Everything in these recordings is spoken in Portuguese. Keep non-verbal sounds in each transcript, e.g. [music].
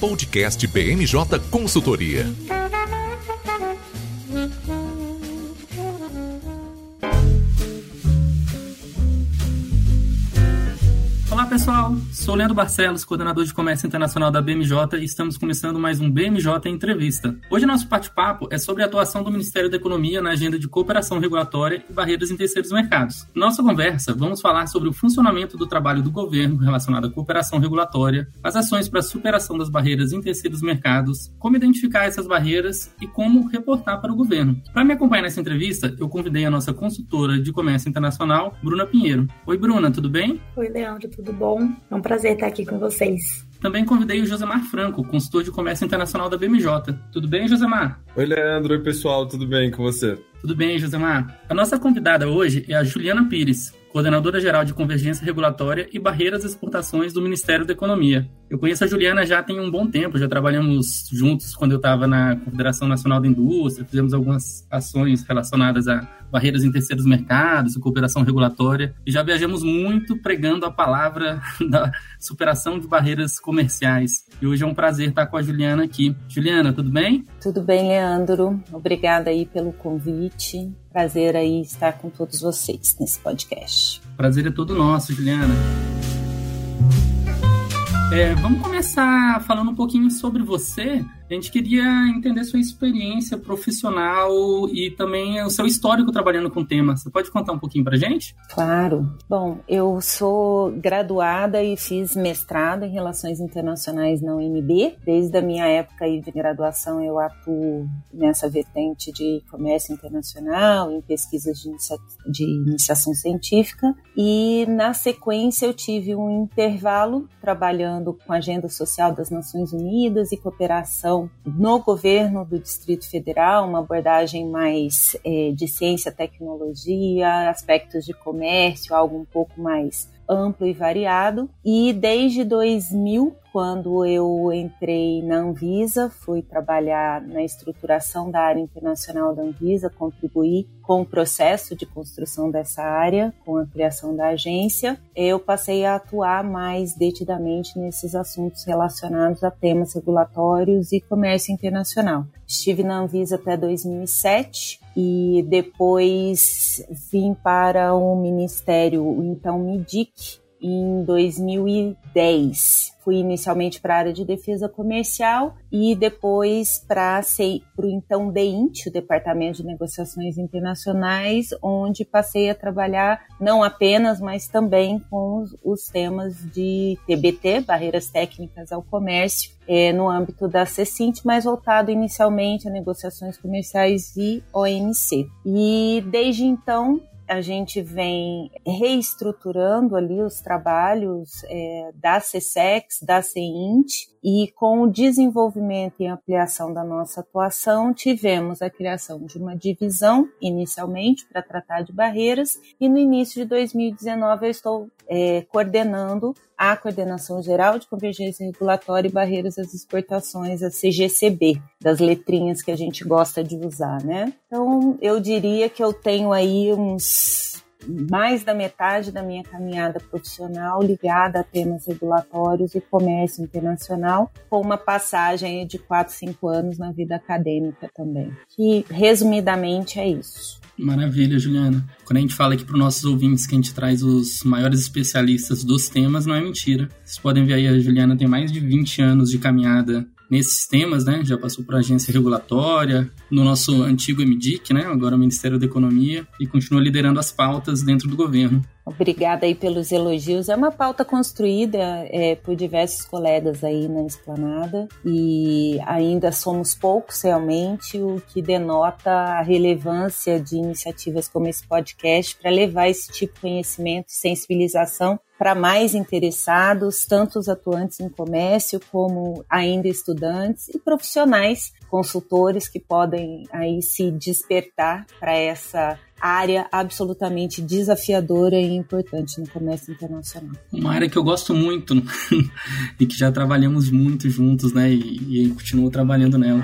Podcast BMJ Consultoria. Pessoal, sou Leandro Barcelos, coordenador de comércio internacional da BMJ e estamos começando mais um BMJ Entrevista. Hoje nosso bate-papo é sobre a atuação do Ministério da Economia na agenda de cooperação regulatória e barreiras em terceiros mercados. Nossa conversa, vamos falar sobre o funcionamento do trabalho do governo relacionado à cooperação regulatória, as ações para a superação das barreiras em terceiros mercados, como identificar essas barreiras e como reportar para o governo. Para me acompanhar nessa entrevista, eu convidei a nossa consultora de comércio internacional, Bruna Pinheiro. Oi, Bruna, tudo bem? Oi, Leandro, tudo bom? É um prazer estar aqui com vocês. Também convidei o Josemar Franco, consultor de comércio internacional da BMJ. Tudo bem, Josemar? Oi, Leandro. Oi, pessoal. Tudo bem com você? Tudo bem, Josemar. A nossa convidada hoje é a Juliana Pires, coordenadora geral de Convergência Regulatória e Barreiras às Exportações do Ministério da Economia. Eu conheço a Juliana já tem um bom tempo, já trabalhamos juntos quando eu estava na Confederação Nacional da Indústria, fizemos algumas ações relacionadas a barreiras em terceiros mercados cooperação regulatória, e já viajamos muito pregando a palavra [laughs] da superação de barreiras comerciais. E hoje é um prazer estar com a Juliana aqui. Juliana, tudo bem? Tudo bem, Leandro. Obrigada aí pelo convite. Prazer aí estar com todos vocês nesse podcast. Prazer é todo nosso, Juliana. É, vamos começar falando um pouquinho sobre você. A gente queria entender sua experiência profissional e também o seu histórico trabalhando com o tema. Você pode contar um pouquinho para gente? Claro. Bom, eu sou graduada e fiz mestrado em Relações Internacionais na UNB. Desde a minha época de graduação eu atuo nessa vertente de comércio internacional, em pesquisas de, inicia de iniciação científica. E na sequência eu tive um intervalo trabalhando com a Agenda Social das Nações Unidas e cooperação no governo do Distrito Federal, uma abordagem mais é, de ciência, tecnologia, aspectos de comércio, algo um pouco mais amplo e variado. E desde 2000, quando eu entrei na Anvisa, fui trabalhar na estruturação da área internacional da Anvisa, contribuir com o processo de construção dessa área, com a criação da agência, eu passei a atuar mais detidamente nesses assuntos relacionados a temas regulatórios e comércio internacional. Estive na Anvisa até 2007 e depois vim para o Ministério, o então MIDIC, em 2010 fui inicialmente para a área de defesa comercial e depois para o então DEINT, o Departamento de Negociações Internacionais, onde passei a trabalhar não apenas, mas também com os, os temas de TBT, Barreiras Técnicas ao Comércio, é, no âmbito da CECINT, mas voltado inicialmente a negociações comerciais e OMC. E desde então a gente vem reestruturando ali os trabalhos é, da CSEX, da CEINT, e com o desenvolvimento e ampliação da nossa atuação, tivemos a criação de uma divisão, inicialmente, para tratar de barreiras, e no início de 2019 eu estou é, coordenando a Coordenação Geral de Convergência Regulatória e Barreiras às Exportações, a CGCB, das letrinhas que a gente gosta de usar, né? Então, eu diria que eu tenho aí uns mais da metade da minha caminhada profissional ligada a temas regulatórios e comércio internacional, com uma passagem de 4, 5 anos na vida acadêmica também. Que, resumidamente, é isso. Maravilha, Juliana. Quando a gente fala aqui para os nossos ouvintes que a gente traz os maiores especialistas dos temas, não é mentira. Vocês podem ver aí, a Juliana tem mais de 20 anos de caminhada nesses temas, né? Já passou por agência regulatória, no nosso antigo MDIC, né? Agora Ministério da Economia, e continua liderando as pautas dentro do governo. Obrigada aí pelos elogios. É uma pauta construída é, por diversos colegas aí na esplanada e ainda somos poucos realmente, o que denota a relevância de iniciativas como esse podcast para levar esse tipo de conhecimento sensibilização para mais interessados, tanto os atuantes em comércio como ainda estudantes e profissionais, consultores que podem aí se despertar para essa área absolutamente desafiadora e importante no comércio internacional. Uma área que eu gosto muito [laughs] e que já trabalhamos muito juntos, né? E, e continuo trabalhando nela.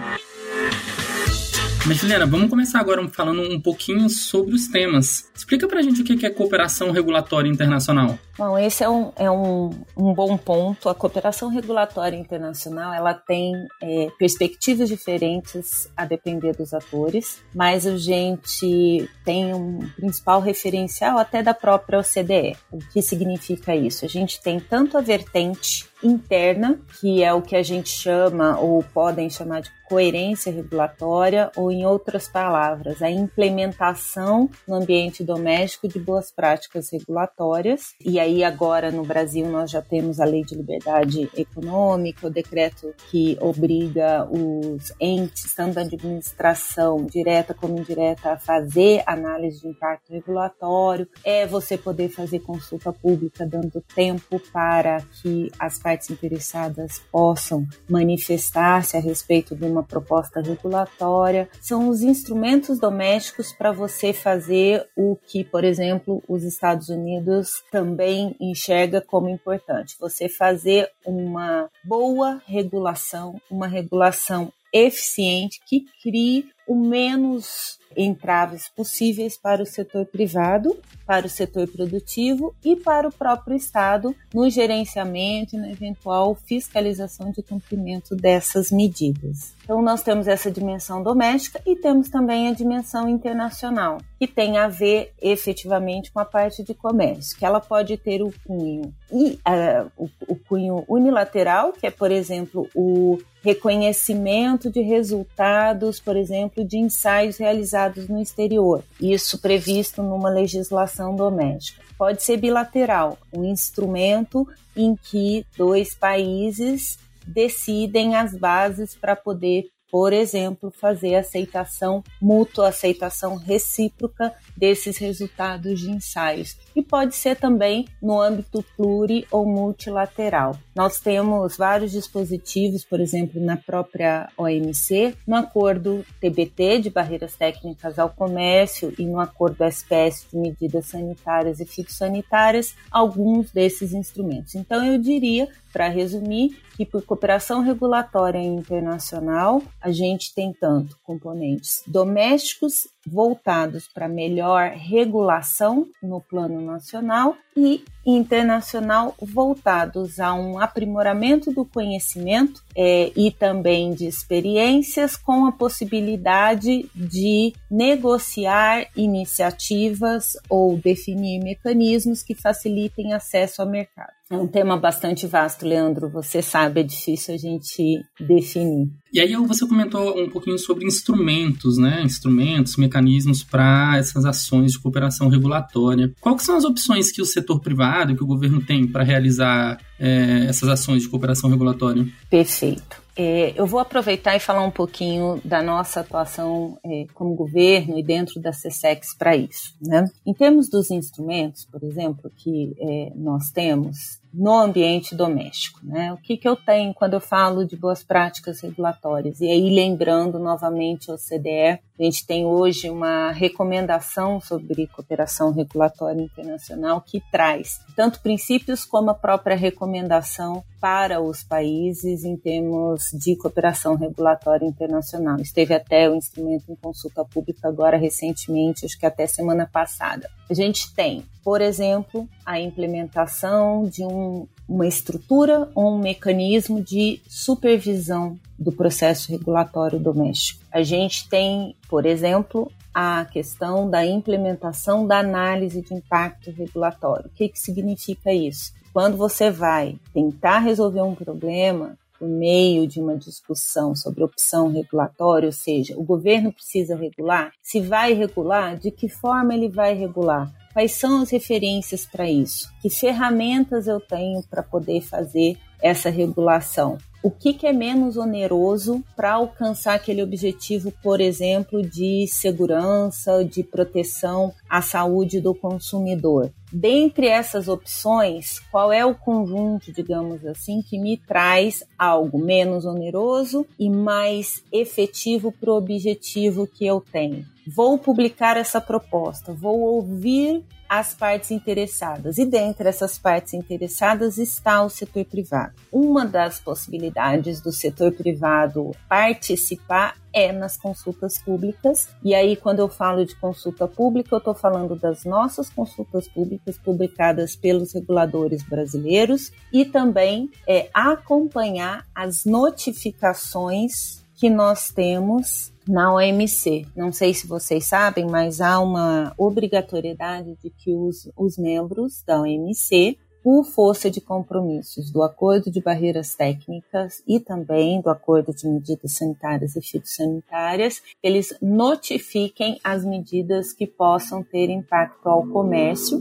Mas, Juliana, vamos começar agora falando um pouquinho sobre os temas. Explica pra gente o que é cooperação regulatória internacional. Bom, esse é um, é um, um bom ponto. A cooperação regulatória internacional ela tem é, perspectivas diferentes a depender dos atores, mas a gente tem um principal referencial até da própria OCDE. O que significa isso? A gente tem tanto a vertente interna, que é o que a gente chama ou podem chamar de coerência regulatória, ou em outras palavras, a implementação no ambiente doméstico de boas práticas regulatórias. E aí agora no Brasil nós já temos a Lei de Liberdade Econômica, o decreto que obriga os entes, tanto da administração direta como indireta, a fazer análise de impacto regulatório. É você poder fazer consulta pública dando tempo para que as partes interessadas possam manifestar-se a respeito de uma proposta regulatória. São os instrumentos domésticos para você fazer o que, por exemplo, os Estados Unidos também enxerga como importante. Você fazer uma boa regulação, uma regulação eficiente que crie o menos entraves possíveis para o setor privado, para o setor produtivo e para o próprio Estado no gerenciamento e na eventual fiscalização de cumprimento dessas medidas. Então, nós temos essa dimensão doméstica e temos também a dimensão internacional, que tem a ver efetivamente com a parte de comércio, que ela pode ter o cunho, e, uh, o, o cunho unilateral, que é, por exemplo, o reconhecimento de resultados, por exemplo, de ensaios realizados no exterior, isso previsto numa legislação doméstica. Pode ser bilateral, um instrumento em que dois países decidem as bases para poder por exemplo, fazer aceitação mútua, aceitação recíproca desses resultados de ensaios. E pode ser também no âmbito pluri ou multilateral. Nós temos vários dispositivos, por exemplo, na própria OMC, no acordo TBT de barreiras técnicas ao comércio e no acordo SPS de medidas sanitárias e fitossanitárias, alguns desses instrumentos. Então, eu diria, para resumir, que por cooperação regulatória internacional, a gente tem tanto componentes domésticos voltados para melhor regulação no plano nacional e internacional voltados a um aprimoramento do conhecimento é, e também de experiências com a possibilidade de negociar iniciativas ou definir mecanismos que facilitem acesso ao mercado. É um tema bastante vasto, Leandro. Você sabe, é difícil a gente definir. E aí você comentou um pouquinho sobre instrumentos, né? Instrumentos, mecanismos para essas ações de cooperação regulatória. Quais são as opções que o setor privado, que o governo tem para realizar é, essas ações de cooperação regulatória? Perfeito. É, eu vou aproveitar e falar um pouquinho da nossa atuação é, como governo e dentro da CSEX para isso. Né? Em termos dos instrumentos, por exemplo, que é, nós temos, no ambiente doméstico. Né? O que, que eu tenho quando eu falo de boas práticas regulatórias? E aí, lembrando novamente o CDE, a gente tem hoje uma recomendação sobre cooperação regulatória internacional que traz tanto princípios como a própria recomendação para os países em termos de cooperação regulatória internacional. Esteve até o instrumento em consulta pública agora recentemente, acho que até semana passada. A gente tem, por exemplo, a implementação de um, uma estrutura ou um mecanismo de supervisão do processo regulatório doméstico. A gente tem, por exemplo, a questão da implementação da análise de impacto regulatório. O que, que significa isso? Quando você vai tentar resolver um problema por meio de uma discussão sobre opção regulatória, ou seja, o governo precisa regular, se vai regular, de que forma ele vai regular? Quais são as referências para isso? Que ferramentas eu tenho para poder fazer essa regulação? O que, que é menos oneroso para alcançar aquele objetivo, por exemplo, de segurança, de proteção à saúde do consumidor. Dentre essas opções, qual é o conjunto, digamos assim, que me traz algo menos oneroso e mais efetivo para o objetivo que eu tenho? vou publicar essa proposta, vou ouvir as partes interessadas. E dentre essas partes interessadas está o setor privado. Uma das possibilidades do setor privado participar é nas consultas públicas. E aí, quando eu falo de consulta pública, eu estou falando das nossas consultas públicas publicadas pelos reguladores brasileiros e também é, acompanhar as notificações que nós temos na OMC. Não sei se vocês sabem, mas há uma obrigatoriedade de que os, os membros da OMC por força de compromissos do Acordo de Barreiras Técnicas e também do Acordo de Medidas Sanitárias e Fitossanitárias, eles notifiquem as medidas que possam ter impacto ao comércio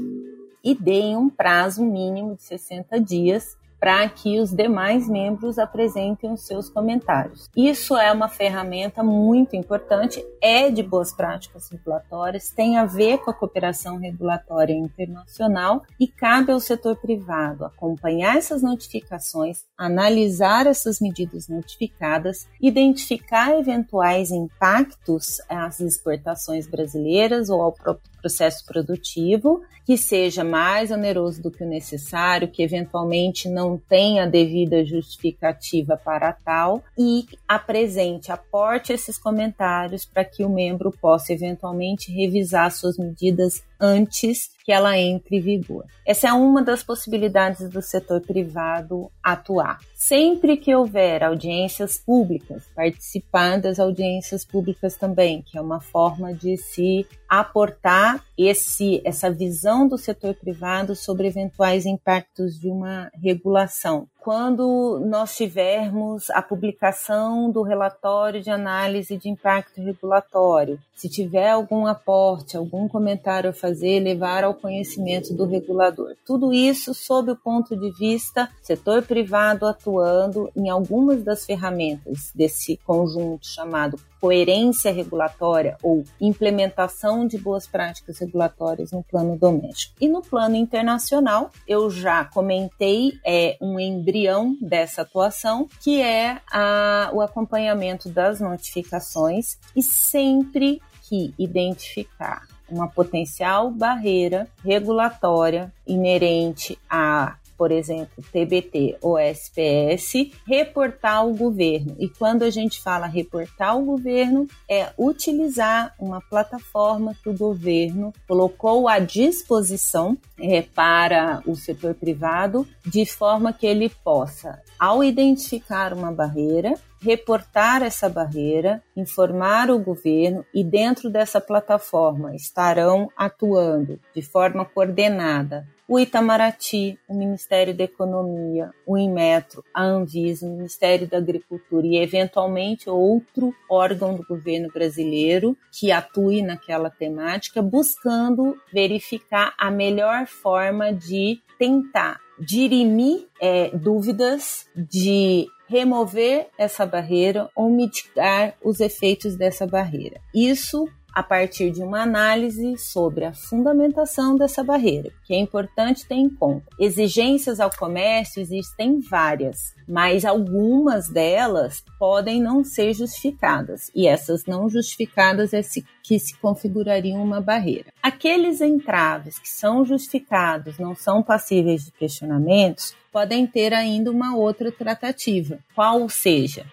e deem um prazo mínimo de 60 dias para que os demais membros apresentem os seus comentários. Isso é uma ferramenta muito importante, é de boas práticas regulatórias, tem a ver com a cooperação regulatória internacional e cabe ao setor privado acompanhar essas notificações, analisar essas medidas notificadas, identificar eventuais impactos às exportações brasileiras ou ao próprio processo produtivo que seja mais oneroso do que o necessário, que eventualmente não tenha devida justificativa para tal e apresente, aporte esses comentários para que o membro possa eventualmente revisar suas medidas antes que ela entre em vigor. Essa é uma das possibilidades do setor privado atuar. Sempre que houver audiências públicas, participar das audiências públicas também, que é uma forma de se aportar esse, essa visão do setor privado sobre eventuais impactos de uma regulação quando nós tivermos a publicação do relatório de análise de impacto regulatório. Se tiver algum aporte, algum comentário a fazer, levar ao conhecimento do regulador. Tudo isso sob o ponto de vista setor privado atuando em algumas das ferramentas desse conjunto chamado coerência regulatória ou implementação de boas práticas regulatórias no plano doméstico. E no plano internacional, eu já comentei é, um embrião dessa atuação, que é a, o acompanhamento das notificações e sempre que identificar uma potencial barreira regulatória inerente a por exemplo, TBT ou SPS, reportar ao governo. E quando a gente fala reportar ao governo, é utilizar uma plataforma que o governo colocou à disposição é, para o setor privado, de forma que ele possa, ao identificar uma barreira, reportar essa barreira, informar o governo e dentro dessa plataforma estarão atuando de forma coordenada o Itamaraty, o Ministério da Economia, o Inmetro, a Anvisa, o Ministério da Agricultura e eventualmente outro órgão do governo brasileiro que atue naquela temática, buscando verificar a melhor forma de tentar dirimir é, dúvidas, de remover essa barreira ou mitigar os efeitos dessa barreira. Isso a partir de uma análise sobre a fundamentação dessa barreira, que é importante ter em conta. Exigências ao comércio existem várias, mas algumas delas podem não ser justificadas, e essas não justificadas é que se configurariam uma barreira. Aqueles entraves que são justificados, não são passíveis de questionamentos, podem ter ainda uma outra tratativa, qual seja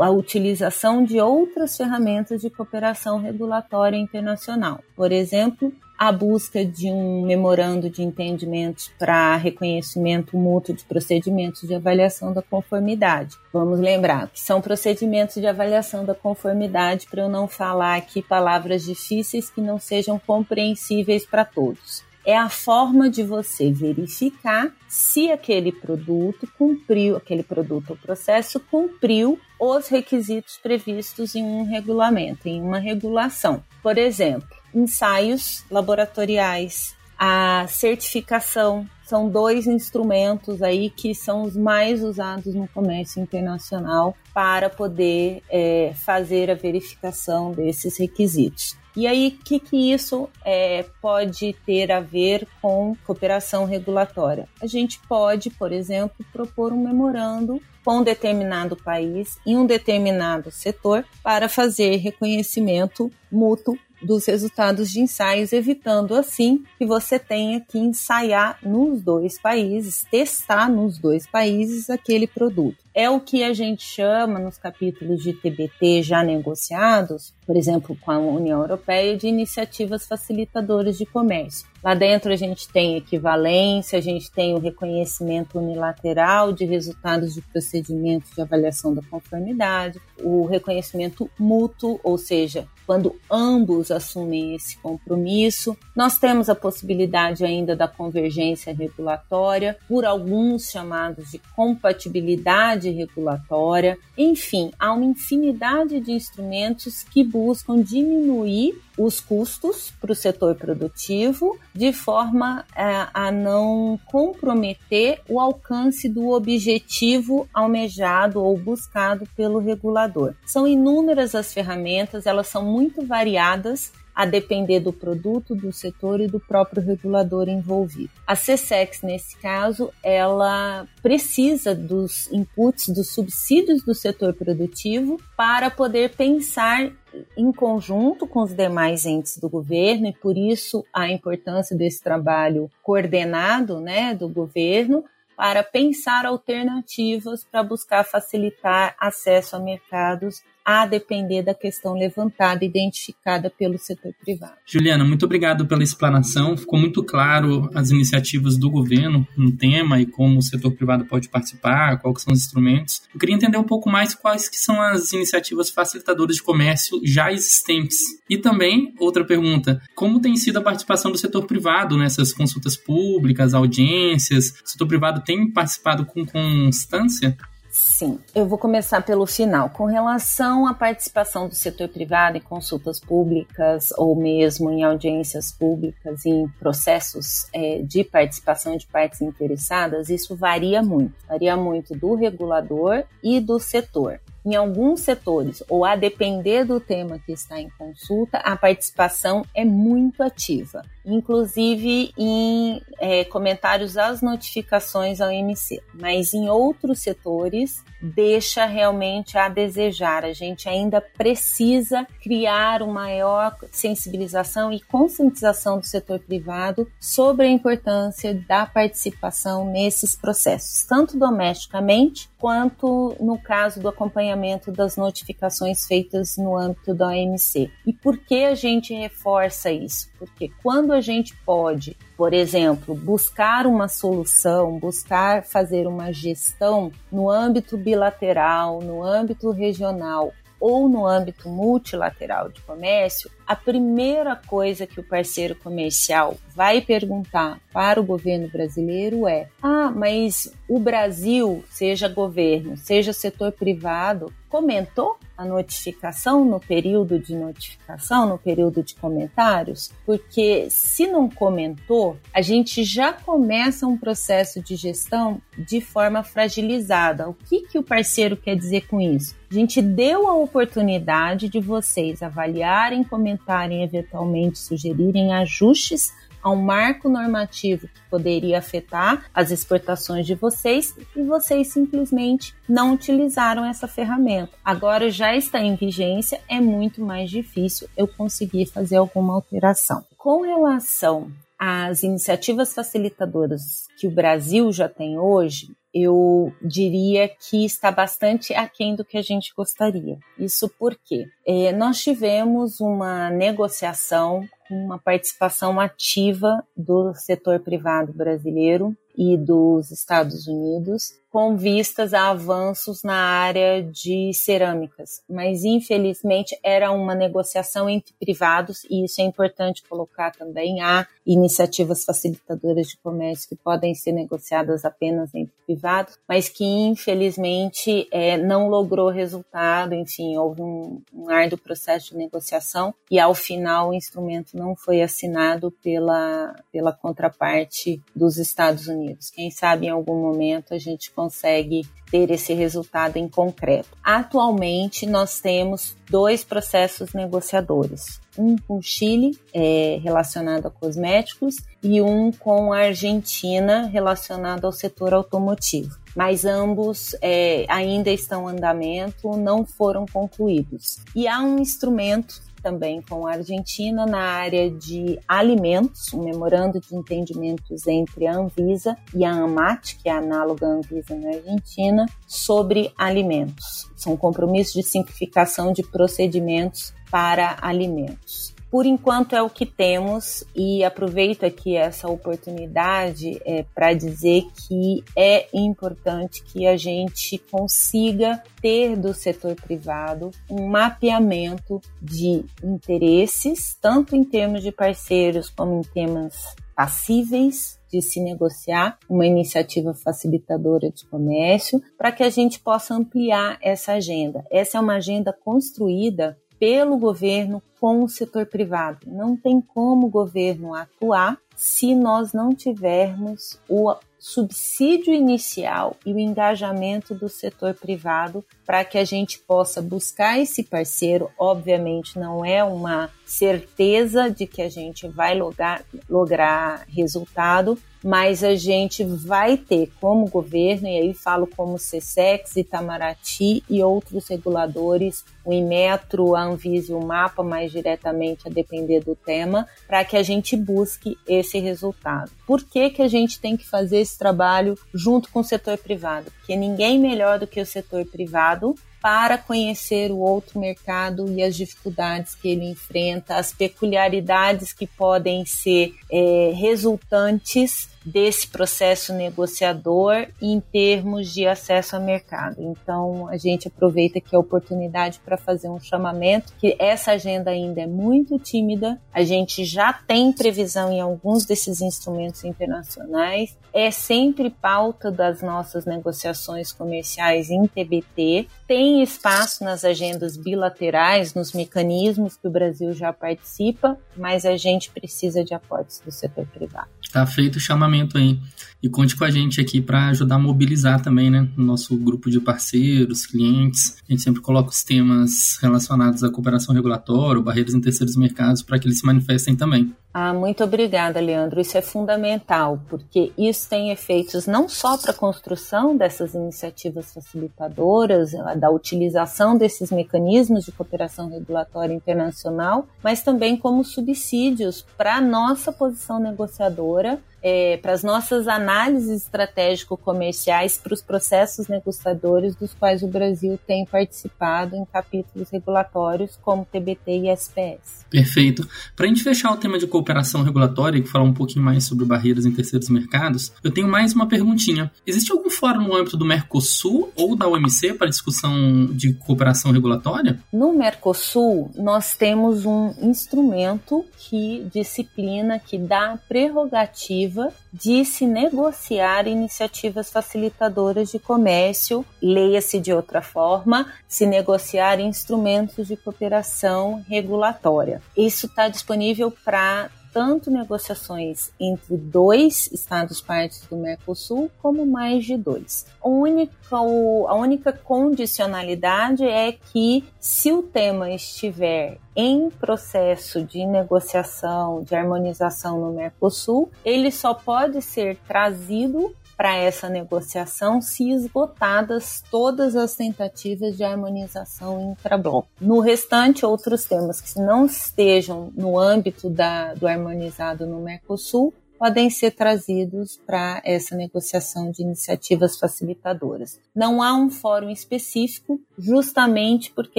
a utilização de outras ferramentas de cooperação regulatória internacional. Por exemplo, a busca de um memorando de entendimentos para reconhecimento mútuo de procedimentos de avaliação da conformidade. Vamos lembrar que são procedimentos de avaliação da conformidade para eu não falar aqui palavras difíceis que não sejam compreensíveis para todos é a forma de você verificar se aquele produto cumpriu, aquele produto ou processo cumpriu os requisitos previstos em um regulamento, em uma regulação. Por exemplo, ensaios laboratoriais, a certificação são dois instrumentos aí que são os mais usados no comércio internacional para poder é, fazer a verificação desses requisitos. E aí, o que, que isso é, pode ter a ver com cooperação regulatória? A gente pode, por exemplo, propor um memorando com um determinado país em um determinado setor para fazer reconhecimento mútuo dos resultados de ensaios, evitando assim que você tenha que ensaiar nos dois países, testar nos dois países aquele produto. É o que a gente chama nos capítulos de TBT já negociados, por exemplo, com a União Europeia, de iniciativas facilitadoras de comércio. Lá dentro a gente tem equivalência, a gente tem o reconhecimento unilateral de resultados de procedimentos de avaliação da conformidade, o reconhecimento mútuo, ou seja, quando ambos assumem esse compromisso. Nós temos a possibilidade ainda da convergência regulatória, por alguns chamados de compatibilidade regulatória. Enfim, há uma infinidade de instrumentos que buscam diminuir os custos para o setor produtivo, de forma é, a não comprometer o alcance do objetivo almejado ou buscado pelo regulador. São inúmeras as ferramentas, elas são muito variadas a depender do produto, do setor e do próprio regulador envolvido. A CSEX, nesse caso, ela precisa dos inputs, dos subsídios do setor produtivo para poder pensar em conjunto com os demais entes do governo e por isso a importância desse trabalho coordenado, né, do governo para pensar alternativas para buscar facilitar acesso a mercados a depender da questão levantada, identificada pelo setor privado. Juliana, muito obrigado pela explanação. Ficou muito claro as iniciativas do governo no tema e como o setor privado pode participar, quais são os instrumentos. Eu queria entender um pouco mais quais que são as iniciativas facilitadoras de comércio já existentes. E também, outra pergunta, como tem sido a participação do setor privado nessas consultas públicas, audiências? O setor privado tem participado com constância? Sim, eu vou começar pelo final. Com relação à participação do setor privado em consultas públicas ou mesmo em audiências públicas, em processos é, de participação de partes interessadas, isso varia muito. Varia muito do regulador e do setor. Em alguns setores, ou a depender do tema que está em consulta, a participação é muito ativa, inclusive em é, comentários às notificações ao MC. Mas em outros setores, deixa realmente a desejar. A gente ainda precisa criar uma maior sensibilização e conscientização do setor privado sobre a importância da participação nesses processos, tanto domesticamente quanto no caso do acompanhamento das notificações feitas no âmbito da OMC. E por que a gente reforça isso? Porque quando a gente pode por exemplo, buscar uma solução, buscar fazer uma gestão no âmbito bilateral, no âmbito regional ou no âmbito multilateral de comércio, a primeira coisa que o parceiro comercial vai perguntar para o governo brasileiro é: ah, mas o Brasil, seja governo, seja setor privado, comentou a notificação no período de notificação, no período de comentários? Porque se não comentou, a gente já começa um processo de gestão de forma fragilizada. O que, que o parceiro quer dizer com isso? A gente deu a oportunidade de vocês avaliarem, comentarem, eventualmente sugerirem ajustes a um marco normativo que poderia afetar as exportações de vocês e vocês simplesmente não utilizaram essa ferramenta. Agora já está em vigência, é muito mais difícil eu conseguir fazer alguma alteração. Com relação às iniciativas facilitadoras que o Brasil já tem hoje, eu diria que está bastante aquém do que a gente gostaria. Isso porque é, nós tivemos uma negociação com uma participação ativa do setor privado brasileiro e dos Estados Unidos com vistas a avanços na área de cerâmicas, mas infelizmente era uma negociação entre privados e isso é importante colocar também. Há iniciativas facilitadoras de comércio que podem ser negociadas apenas entre privados, mas que infelizmente é, não logrou resultado. Enfim, houve um, um árduo processo de negociação e ao final o instrumento não foi assinado pela, pela contraparte dos Estados Unidos. Quem sabe em algum momento a gente consegue ter esse resultado em concreto. Atualmente, nós temos dois processos negociadores. Um com o Chile, é, relacionado a cosméticos, e um com a Argentina, relacionado ao setor automotivo. Mas ambos é, ainda estão em andamento, não foram concluídos. E há um instrumento também com a Argentina na área de alimentos, um memorando de entendimentos entre a Anvisa e a ANMAT, que é análoga à Anvisa na Argentina, sobre alimentos. São compromissos de simplificação de procedimentos para alimentos. Por enquanto é o que temos e aproveito aqui essa oportunidade é, para dizer que é importante que a gente consiga ter do setor privado um mapeamento de interesses, tanto em termos de parceiros como em temas passíveis de se negociar uma iniciativa facilitadora de comércio para que a gente possa ampliar essa agenda. Essa é uma agenda construída pelo governo com o setor privado. Não tem como o governo atuar se nós não tivermos o subsídio inicial e o engajamento do setor privado para que a gente possa buscar esse parceiro. Obviamente, não é uma certeza de que a gente vai lograr, lograr resultado, mas a gente vai ter como governo, e aí falo como CSEX, Itamaraty e outros reguladores, o Inmetro, a Anvisa e o MAPA mais diretamente a depender do tema, para que a gente busque esse resultado. Por que, que a gente tem que fazer esse trabalho junto com o setor privado? Porque ninguém melhor do que o setor privado para conhecer o outro mercado e as dificuldades que ele enfrenta, as peculiaridades que podem ser é, resultantes desse processo negociador em termos de acesso ao mercado. Então, a gente aproveita aqui a oportunidade para fazer um chamamento que essa agenda ainda é muito tímida. A gente já tem previsão em alguns desses instrumentos internacionais. É sempre pauta das nossas negociações comerciais em TBT. Tem espaço nas agendas bilaterais, nos mecanismos que o Brasil já participa, mas a gente precisa de aportes do setor privado. Tá feito o chamamento aí. E conte com a gente aqui para ajudar a mobilizar também, né? O nosso grupo de parceiros, clientes. A gente sempre coloca os temas relacionados à cooperação regulatória, barreiras em terceiros mercados, para que eles se manifestem também. Ah, muito obrigada, Leandro. Isso é fundamental, porque isso tem efeitos não só para a construção dessas iniciativas facilitadoras, da utilização desses mecanismos de cooperação regulatória internacional, mas também como subsídios para a nossa posição negociadora é, para as nossas análises estratégico-comerciais para os processos negociadores dos quais o Brasil tem participado em capítulos regulatórios como TBT e SPS. Perfeito. Para a gente fechar o tema de cooperação regulatória e falar um pouquinho mais sobre barreiras em terceiros mercados, eu tenho mais uma perguntinha. Existe algum fórum no âmbito do Mercosul ou da OMC para discussão de cooperação regulatória? No Mercosul, nós temos um instrumento que disciplina, que dá prerrogativa de se negociar iniciativas facilitadoras de comércio, leia-se de outra forma, se negociar instrumentos de cooperação regulatória. Isso está disponível para tanto negociações entre dois estados partes do Mercosul como mais de dois. A única, a única condicionalidade é que se o tema estiver em processo de negociação, de harmonização no Mercosul, ele só pode ser trazido para essa negociação se esgotadas todas as tentativas de harmonização intrabloco. No restante, outros temas que não estejam no âmbito da, do harmonizado no Mercosul podem ser trazidos para essa negociação de iniciativas facilitadoras. Não há um fórum específico, justamente porque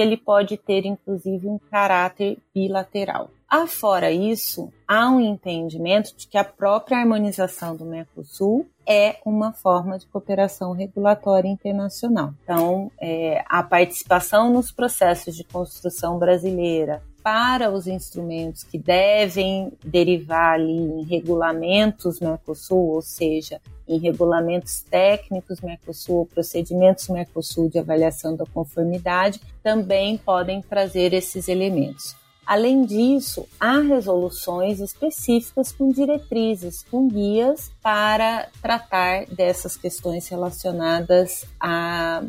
ele pode ter, inclusive, um caráter bilateral. Afora isso, há um entendimento de que a própria harmonização do Mercosul é uma forma de cooperação regulatória internacional. Então, é, a participação nos processos de construção brasileira para os instrumentos que devem derivar ali em regulamentos Mercosul, ou seja, em regulamentos técnicos Mercosul, procedimentos Mercosul de avaliação da conformidade, também podem trazer esses elementos. Além disso, há resoluções específicas com diretrizes, com guias para tratar dessas questões relacionadas a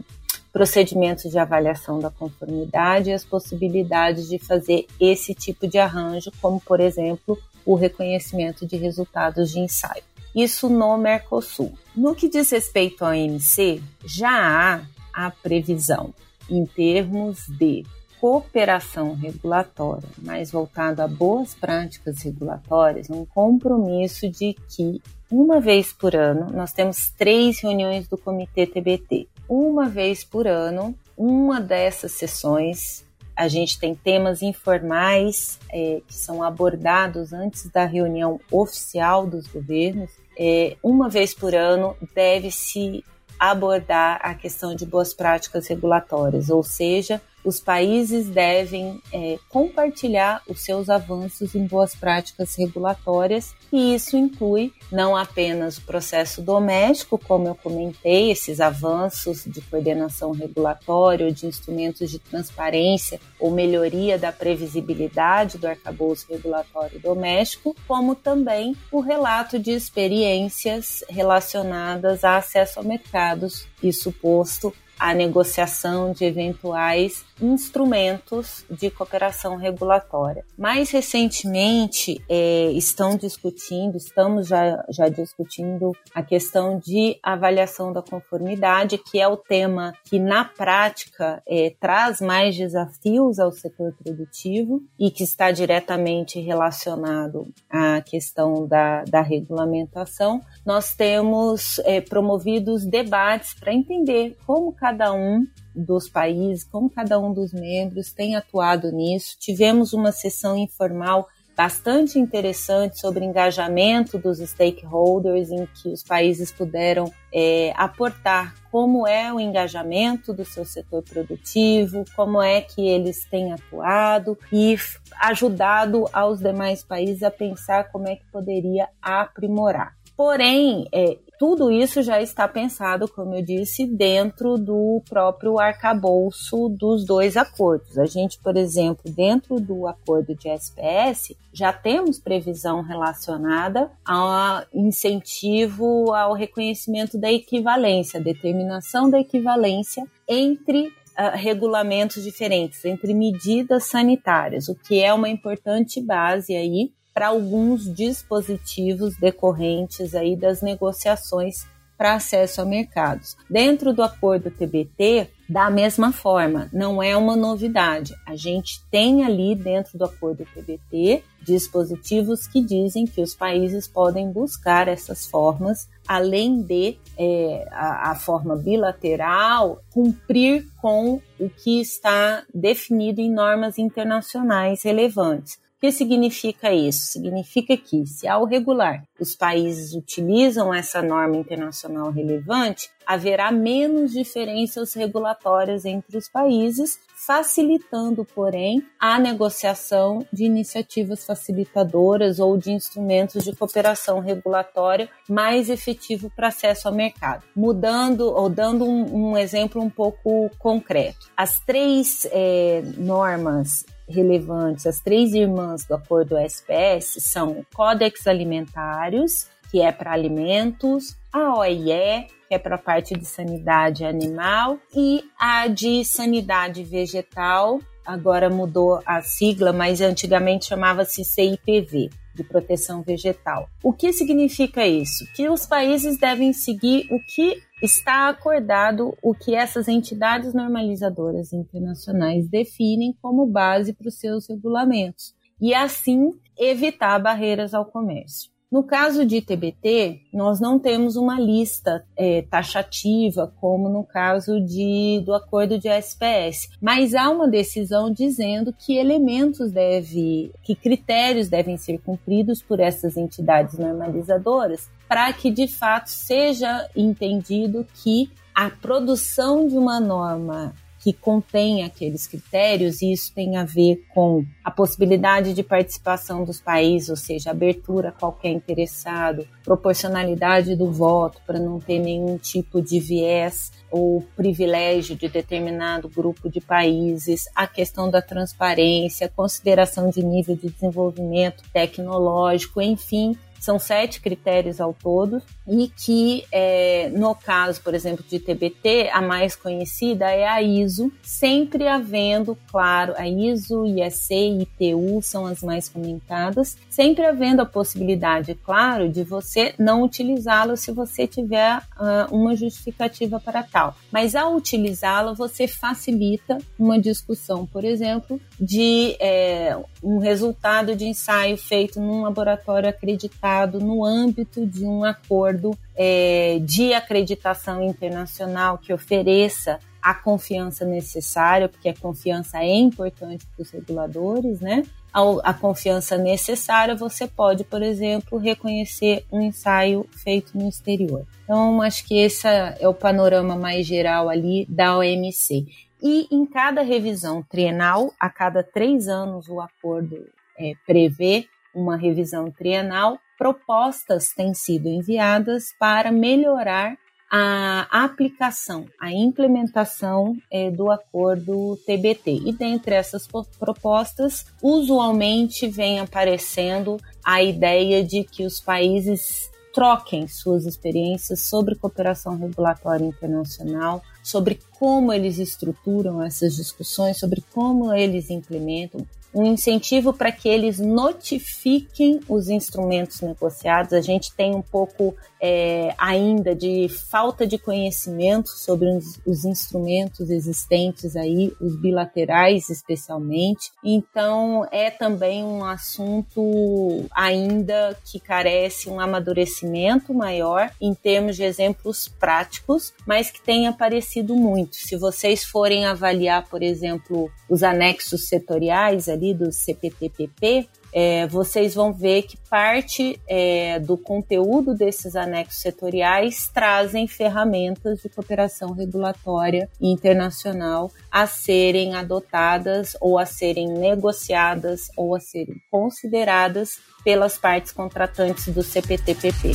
procedimentos de avaliação da conformidade e as possibilidades de fazer esse tipo de arranjo, como, por exemplo, o reconhecimento de resultados de ensaio. Isso no Mercosul. No que diz respeito ao OMC, já há a previsão em termos de cooperação regulatória, mais voltado a boas práticas regulatórias, um compromisso de que uma vez por ano nós temos três reuniões do Comitê TBT. Uma vez por ano, uma dessas sessões a gente tem temas informais é, que são abordados antes da reunião oficial dos governos. É, uma vez por ano deve-se abordar a questão de boas práticas regulatórias, ou seja, os países devem é, compartilhar os seus avanços em boas práticas regulatórias, e isso inclui não apenas o processo doméstico, como eu comentei, esses avanços de coordenação regulatória, de instrumentos de transparência ou melhoria da previsibilidade do arcabouço regulatório doméstico, como também o relato de experiências relacionadas a acesso a mercados e suposto a negociação de eventuais instrumentos de cooperação regulatória. Mais recentemente, é, estão discutindo, estamos já, já discutindo a questão de avaliação da conformidade, que é o tema que, na prática, é, traz mais desafios ao setor produtivo e que está diretamente relacionado à questão da, da regulamentação. Nós temos é, promovido os debates para entender como cada um dos países, como cada um dos membros tem atuado nisso. Tivemos uma sessão informal bastante interessante sobre engajamento dos stakeholders, em que os países puderam é, aportar como é o engajamento do seu setor produtivo, como é que eles têm atuado e ajudado aos demais países a pensar como é que poderia aprimorar. Porém, é, tudo isso já está pensado, como eu disse, dentro do próprio arcabouço dos dois acordos. A gente, por exemplo, dentro do acordo de SPS, já temos previsão relacionada ao incentivo ao reconhecimento da equivalência, determinação da equivalência entre uh, regulamentos diferentes, entre medidas sanitárias, o que é uma importante base aí para alguns dispositivos decorrentes aí das negociações para acesso a mercados. Dentro do acordo TBT, da mesma forma, não é uma novidade. A gente tem ali dentro do acordo TBT dispositivos que dizem que os países podem buscar essas formas, além de é, a, a forma bilateral, cumprir com o que está definido em normas internacionais relevantes que significa isso? Significa que, se ao regular os países utilizam essa norma internacional relevante, haverá menos diferenças regulatórias entre os países, facilitando, porém, a negociação de iniciativas facilitadoras ou de instrumentos de cooperação regulatória mais efetivo para acesso ao mercado. Mudando ou dando um, um exemplo um pouco concreto, as três é, normas relevantes, as três irmãs do acordo SPS são o Códex Alimentários, que é para alimentos, a OIE, que é para a parte de sanidade animal, e a de sanidade vegetal, agora mudou a sigla, mas antigamente chamava-se CIPV de proteção vegetal. O que significa isso? Que os países devem seguir o que está acordado, o que essas entidades normalizadoras internacionais definem como base para os seus regulamentos, e assim evitar barreiras ao comércio. No caso de TBT, nós não temos uma lista é, taxativa, como no caso de, do acordo de SPS, mas há uma decisão dizendo que elementos deve, que critérios devem ser cumpridos por essas entidades normalizadoras para que de fato seja entendido que a produção de uma norma que contém aqueles critérios, e isso tem a ver com a possibilidade de participação dos países, ou seja, abertura a qualquer interessado, proporcionalidade do voto para não ter nenhum tipo de viés ou privilégio de determinado grupo de países, a questão da transparência, consideração de nível de desenvolvimento tecnológico, enfim, São sete critérios ao todo e que, é, no caso, por exemplo, de TBT, a mais conhecida é a ISO, sempre havendo, claro, a ISO, IEC ITU são as mais comentadas, sempre havendo a possibilidade, claro, de você não utilizá-lo se você tiver uh, uma justificativa para tal. Mas ao utilizá-lo, você facilita uma discussão, por exemplo, de é, um resultado de ensaio feito num laboratório acreditado no âmbito de um acordo é, de acreditação internacional que ofereça a confiança necessária, porque a confiança é importante para os reguladores, né? A, a, confiança necessária, você pode, por exemplo, reconhecer um ensaio feito no exterior. Então, acho que esse é o panorama mais geral ali da OMC. E em cada revisão trienal, a cada três anos, o acordo é, prevê uma revisão trienal, propostas têm sido enviadas para melhorar a aplicação, a implementação é, do acordo TBT. E dentre essas propostas, usualmente vem aparecendo a ideia de que os países troquem suas experiências sobre cooperação regulatória internacional, sobre como eles estruturam essas discussões, sobre como eles implementam, um incentivo para que eles notifiquem os instrumentos negociados. A gente tem um pouco é, ainda de falta de conhecimento sobre os, os, instrumentos existentes aí, os bilaterais especialmente. Então é também um assunto ainda que carece um amadurecimento maior em termos de exemplos práticos, mas que tem aparecido muito. Se vocês forem avaliar, por exemplo, os anexos setoriais ali do CPTPP, é, vocês vão ver que parte é, do conteúdo desses anexos setoriais trazem ferramentas de cooperação regulatória internacional a serem adotadas ou a serem negociadas ou a serem consideradas pelas partes contratantes do CPTPP.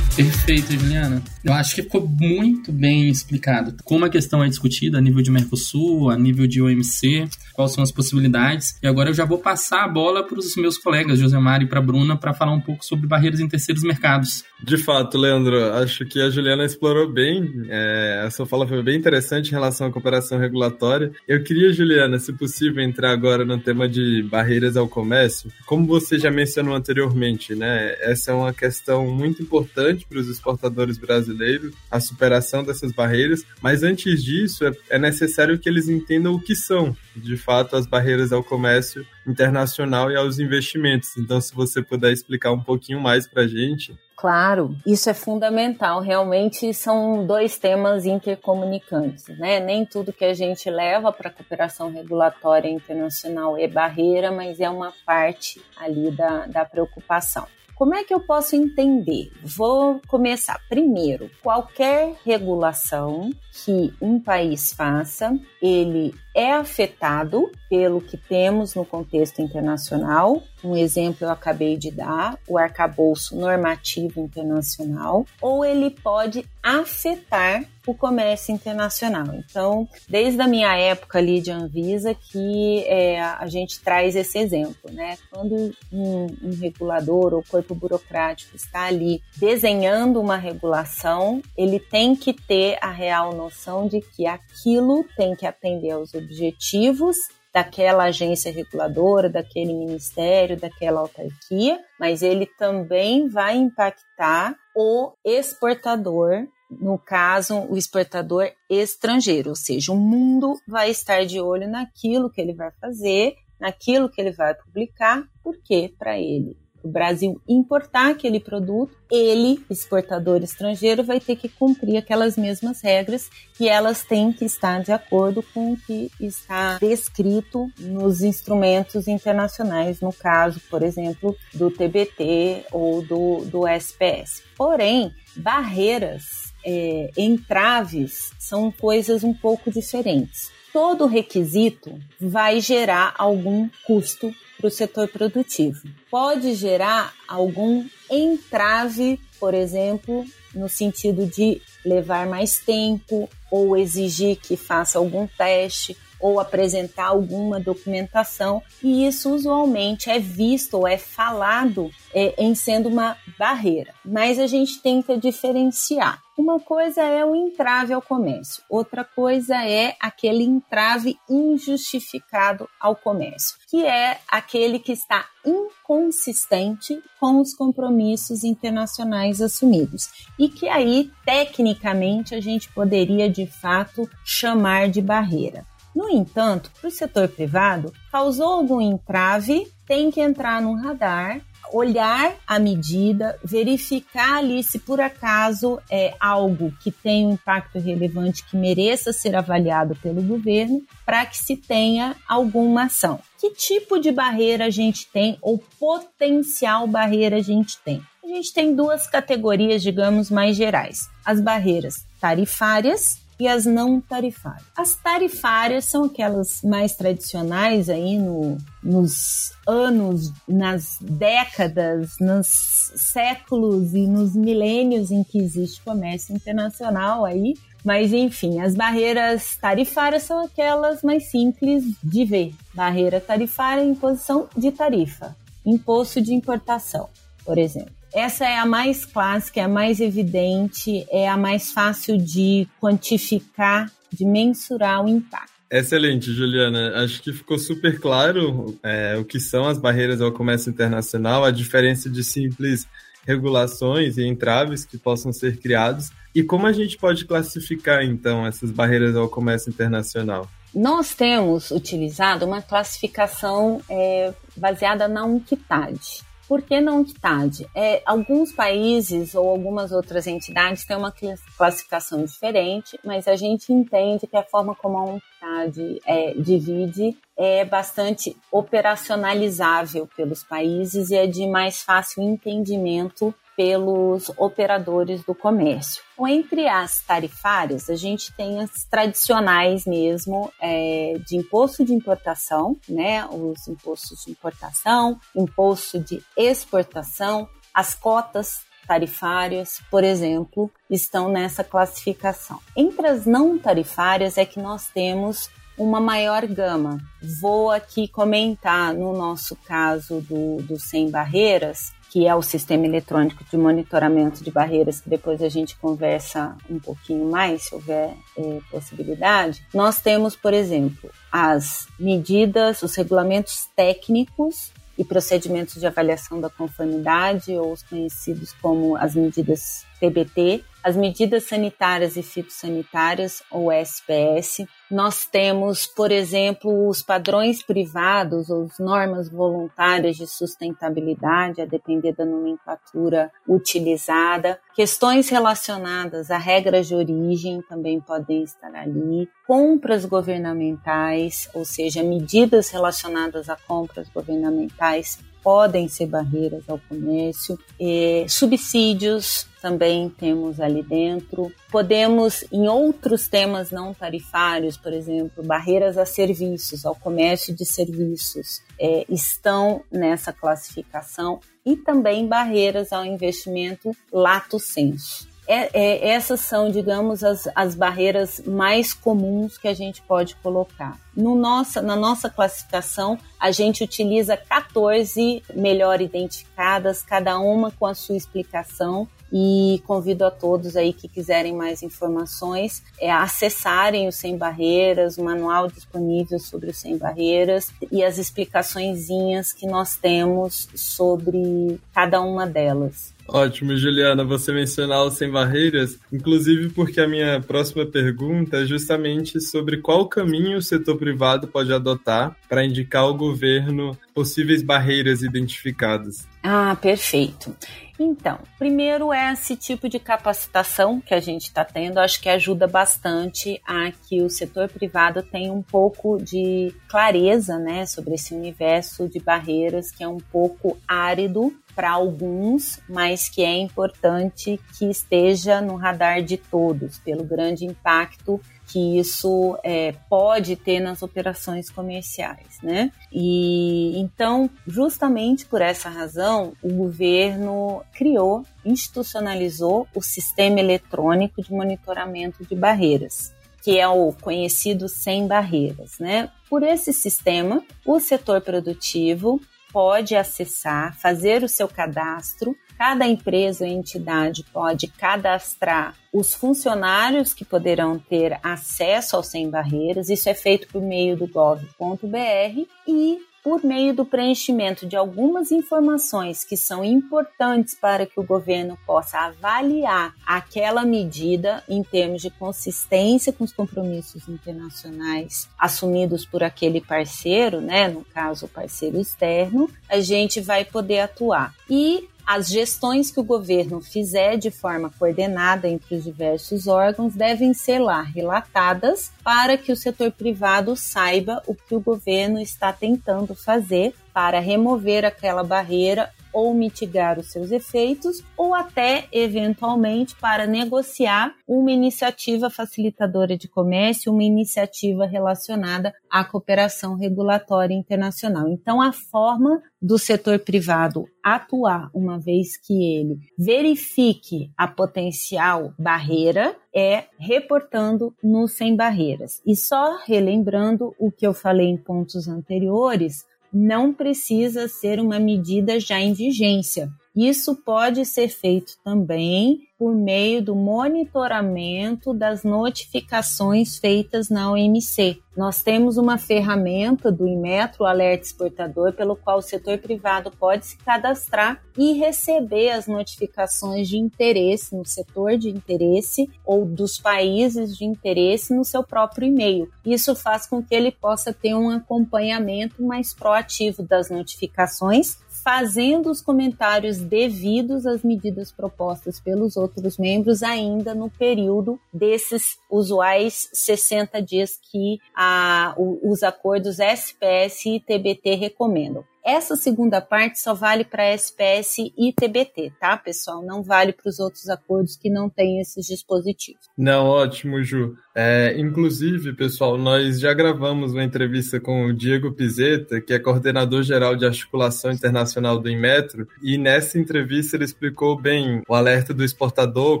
Perfeito, Juliana. Eu acho que ficou muito bem explicado como a questão é discutida a nível de Mercosul, a nível de OMC, quais são as possibilidades. E agora eu já vou passar a bola para os meus colegas, Josemar e para Bruna, para falar um pouco sobre barreiras em terceiros mercados. De fato, Leandro, acho que a Juliana explorou bem. É, a sua fala foi bem interessante em relação à cooperação regulatória. Eu queria, Juliana, se possível, entrar agora no tema de barreiras ao comércio. Como você já mencionou anteriormente, né? Essa é uma questão muito importante para os exportadores brasileiros a superação dessas barreiras, mas antes disso é, é necessário que eles entendam o que são, de fato, as barreiras ao comércio internacional e aos investimentos. Então, se você puder explicar um pouquinho mais para a gente. Claro, isso é fundamental. Realmente são dois temas intercomunicantes, né? Nem tudo que a gente leva para a cooperação regulatória internacional é barreira, mas é uma parte ali da, da preocupação. Como é que eu posso entender? Vou começar primeiro. Qualquer regulação que um país faça, ele é afetado pelo que temos no contexto internacional. Um exemplo eu acabei de dar, o arcabouço normativo internacional, ou ele pode afetar o comércio internacional. Então, desde a minha época ali de Anvisa, que é, a gente traz esse exemplo, né? Quando um, um regulador ou corpo burocrático está ali desenhando uma regulação, ele tem que ter a real noção de que aquilo tem que atender aos objetivos daquela agência reguladora, daquele ministério, daquela autarquia, mas ele também vai impactar o exportador, no caso, o exportador estrangeiro, ou seja, o mundo vai estar de olho naquilo que ele vai fazer, naquilo que ele vai publicar, porque para ele o Brasil importar aquele produto, ele, exportador estrangeiro, vai ter que cumprir aquelas mesmas regras e elas têm que estar de acordo com o que está descrito nos instrumentos internacionais, no caso, por exemplo, do TBT ou do, do SPS. Porém, barreiras, é, entraves, são coisas um pouco diferentes todo requisito vai gerar algum custo para o setor produtivo. Pode gerar algum entrave, por exemplo, no sentido de levar mais tempo ou exigir que faça algum teste ou apresentar alguma documentação, e isso usualmente é visto ou é falado é, em sendo uma barreira. Mas a gente tenta diferenciar. Uma coisa é o entrave ao comércio, outra coisa é aquele entrave injustificado ao comércio, que é aquele que está inconsistente com os compromissos internacionais assumidos e que aí, tecnicamente, a gente poderia de fato chamar de barreira. No entanto, para o setor privado, causou algum entrave, tem que entrar no radar olhar a medida, verificar ali se por acaso é algo que tem um impacto relevante que mereça ser avaliado pelo governo, para que se tenha alguma ação. Que tipo de barreira a gente tem ou potencial barreira a gente tem? A gente tem duas categorias, digamos, mais gerais: as barreiras tarifárias e as não tarifárias. As tarifárias são aquelas mais tradicionais aí no, nos anos, nas décadas, nos séculos e nos milênios em que existe comércio internacional aí. Mas enfim, as barreiras tarifárias são aquelas mais simples de ver. Barreira tarifária, imposição de tarifa, imposto de importação, por exemplo. Essa é a mais clássica, é a mais evidente, é a mais fácil de quantificar, de mensurar o impacto. Excelente, Juliana. Acho que ficou super claro é, o que são as barreiras ao comércio internacional, a diferença de simples regulações e entraves que possam ser criados e como a gente pode classificar então essas barreiras ao comércio internacional. Nós temos utilizado uma classificação é, baseada na UNCTAD. Por que não UNCTAD? É, alguns países ou algumas outras entidades têm uma classificação diferente, mas a gente entende que a forma como a UNCTAD é, divide é bastante operacionalizável pelos países e é de mais fácil entendimento pelos operadores do comércio. Ou entre as tarifárias, a gente tem as tradicionais mesmo é, de imposto de importação, né? Os impostos de importação, imposto de exportação, as cotas tarifárias, por exemplo, estão nessa classificação. Entre as não tarifárias é que nós temos uma maior gama. Vou aqui comentar no nosso caso do, do Sem Barreiras, que é o sistema eletrônico de monitoramento de barreiras, que depois a gente conversa um pouquinho mais, se houver é, possibilidade. Nós temos, por exemplo, as medidas, os regulamentos técnicos e procedimentos de avaliação da conformidade, ou os conhecidos como as medidas TBT, as medidas sanitárias e fitossanitárias, ou SPS. Nós temos, por exemplo, os padrões privados ou as normas voluntárias de sustentabilidade, a depender da nomenclatura utilizada. Questões relacionadas a regras de origem também podem estar ali. Compras governamentais, ou seja, medidas relacionadas a compras governamentais podem ser barreiras ao comércio. E subsídios também temos ali dentro. Podemos, em outros temas não tarifários, por exemplo, barreiras a serviços, ao comércio de serviços, é, estão nessa classificação. E também barreiras ao investimento lato sensu. É, é, essas são, digamos, as, as barreiras mais comuns que a gente pode colocar. No nossa, na nossa classificação, a gente utiliza 14 melhor identificadas, cada uma com a sua explicação, e convido a todos aí que quiserem mais informações é, acessarem o Sem Barreiras, o manual disponível sobre o Sem Barreiras e as explicaçõezinhas que nós temos sobre cada uma delas. Ótimo, Juliana, você mencionar o Sem Barreiras, inclusive porque a minha próxima pergunta é justamente sobre qual caminho o setor privado pode adotar para indicar ao governo possíveis barreiras identificadas. Ah, perfeito. Então, primeiro é esse tipo de capacitação que a gente está tendo, acho que ajuda bastante a que o setor privado tenha um pouco de clareza né, sobre esse universo de barreiras que é um pouco árido para alguns, mas que é importante que esteja no radar de todos, pelo grande impacto que isso é, pode ter nas operações comerciais, né? E então, justamente por essa razão, o governo criou, institucionalizou o sistema eletrônico de monitoramento de barreiras que é o conhecido sem barreiras, né? Por esse sistema, o setor produtivo pode acessar, fazer o seu cadastro. Cada empresa ou entidade pode cadastrar os funcionários que poderão ter acesso ao Sem Barreiras. Isso é feito por meio do gov.br e por meio do preenchimento de algumas informações que são importantes para que o governo possa avaliar aquela medida em termos de consistência com os compromissos internacionais assumidos por aquele parceiro, né, no caso o parceiro externo, a gente vai poder atuar. E as gestões que o governo fizer de forma coordenada entre os diversos órgãos devem ser lá relatadas para que o setor privado saiba o que o governo está tentando fazer para remover aquela barreira ou mitigar os seus efeitos, ou até, eventualmente, para negociar uma iniciativa facilitadora de comércio, uma iniciativa relacionada à cooperação regulatória internacional. Então, a forma do setor privado atuar, uma vez que ele verifique a potencial barreira, é reportando no Sem Barreiras. E só relembrando o que eu falei em pontos anteriores, não precisa ser uma medida já em vigência. Isso pode ser feito também por meio do monitoramento das notificações feitas na OMC. Nós temos uma ferramenta do Inmetro Alerta Exportador, pelo qual o setor privado pode se cadastrar e receber as notificações de interesse no setor de interesse ou dos países de interesse no seu próprio e-mail. Isso faz com que ele possa ter um acompanhamento mais proativo das notificações fazendo os comentários devidos às medidas propostas pelos outros membros ainda no período desses usuais 60 dias que a, os acordos SPS e TBT recomendam. Essa segunda parte só vale para SPS e TBT, tá, pessoal? Não vale para os outros acordos que não têm esses dispositivos. Não, ótimo, Ju. É, inclusive, pessoal, nós já gravamos uma entrevista com o Diego Pizeta, que é coordenador geral de articulação internacional do Inmetro, e nessa entrevista ele explicou bem o alerta do exportador,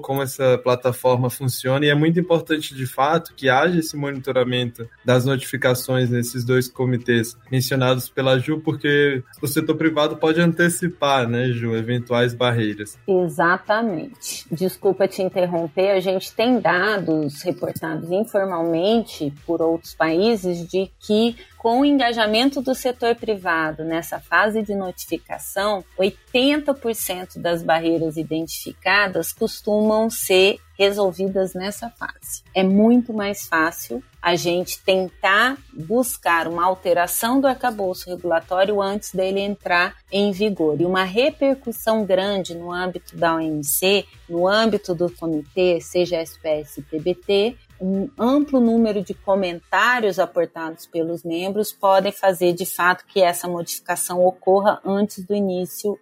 como essa plataforma funciona, e é muito importante, de fato, que haja esse monitoramento das notificações nesses dois comitês mencionados pela Ju, porque o setor privado pode antecipar, né, Ju, eventuais barreiras. Exatamente. Desculpa te interromper, a gente tem dados reportados informalmente por outros países de que com o engajamento do setor privado nessa fase de notificação, 80% das barreiras identificadas costumam ser resolvidas nessa fase. É muito mais fácil a gente tentar buscar uma alteração do arcabouço regulatório antes dele entrar em vigor. E uma repercussão grande no âmbito da OMC, no âmbito do comitê, seja SPS e TBT, um amplo número de comentários aportados pelos membros podem fazer de fato que essa modificação ocorra antes do início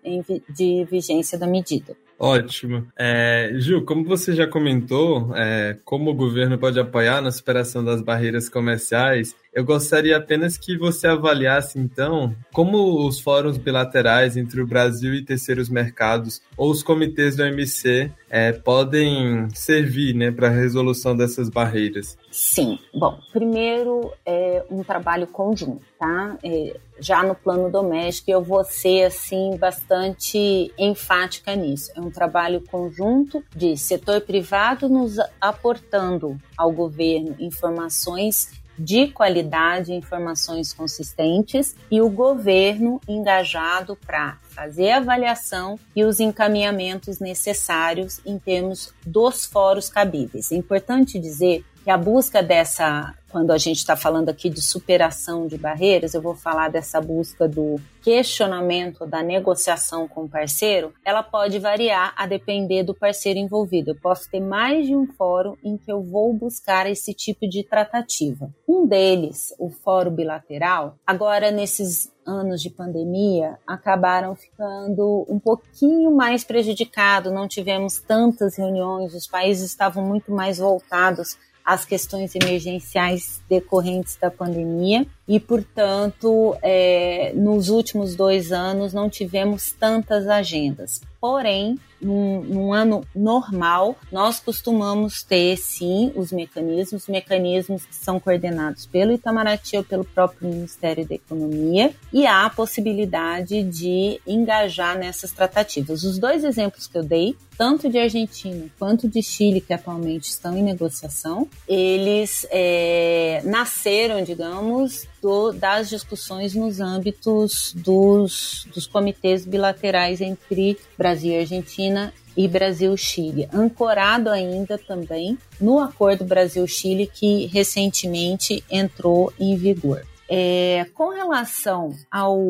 de vigência da medida. Ótimo. É, Ju, como você já comentou, é, como o governo pode apoiar na superação das barreiras comerciais, eu gostaria apenas que você avaliasse, então, como os fóruns bilaterais entre o Brasil e terceiros mercados ou os comitês do OMC é, podem servir né, para a resolução dessas barreiras. Sim. Bom, primeiro é um trabalho conjunto, tá? É, já no plano doméstico, eu vou ser assim bastante enfática nisso. É um trabalho conjunto de setor privado nos aportando ao governo informações de qualidade, informações consistentes e o governo engajado para fazer a avaliação e os encaminhamentos necessários em termos dos fóruns cabíveis. É importante dizer que a busca dessa, quando a gente está falando aqui de superação de barreiras, eu vou falar dessa busca do questionamento da negociação com o parceiro, ela pode variar a depender do parceiro envolvido. Eu posso ter mais de um fórum em que eu vou buscar esse tipo de tratativa. Um deles, o fórum bilateral, agora nesses anos de pandemia acabaram ficando um pouquinho mais prejudicados, não tivemos tantas reuniões, os países estavam muito mais voltados às questões emergenciais decorrentes da pandemia. E, portanto, é, nos últimos dois anos não tivemos tantas agendas. Porém, num, num, ano normal, nós costumamos ter, sim, os mecanismos, mecanismos que são coordenados pelo Itamaraty ou pelo próprio Ministério da Economia, e há a possibilidade de engajar nessas tratativas. Os dois exemplos que eu dei, tanto de Argentina quanto de Chile, que atualmente estão em negociação, eles é, nasceram, digamos, do, das discussões nos âmbitos dos, dos comitês bilaterais entre Brasil e Argentina e Brasil-Chile, ancorado ainda também no Acordo Brasil-Chile que recentemente entrou em vigor. É, com relação ao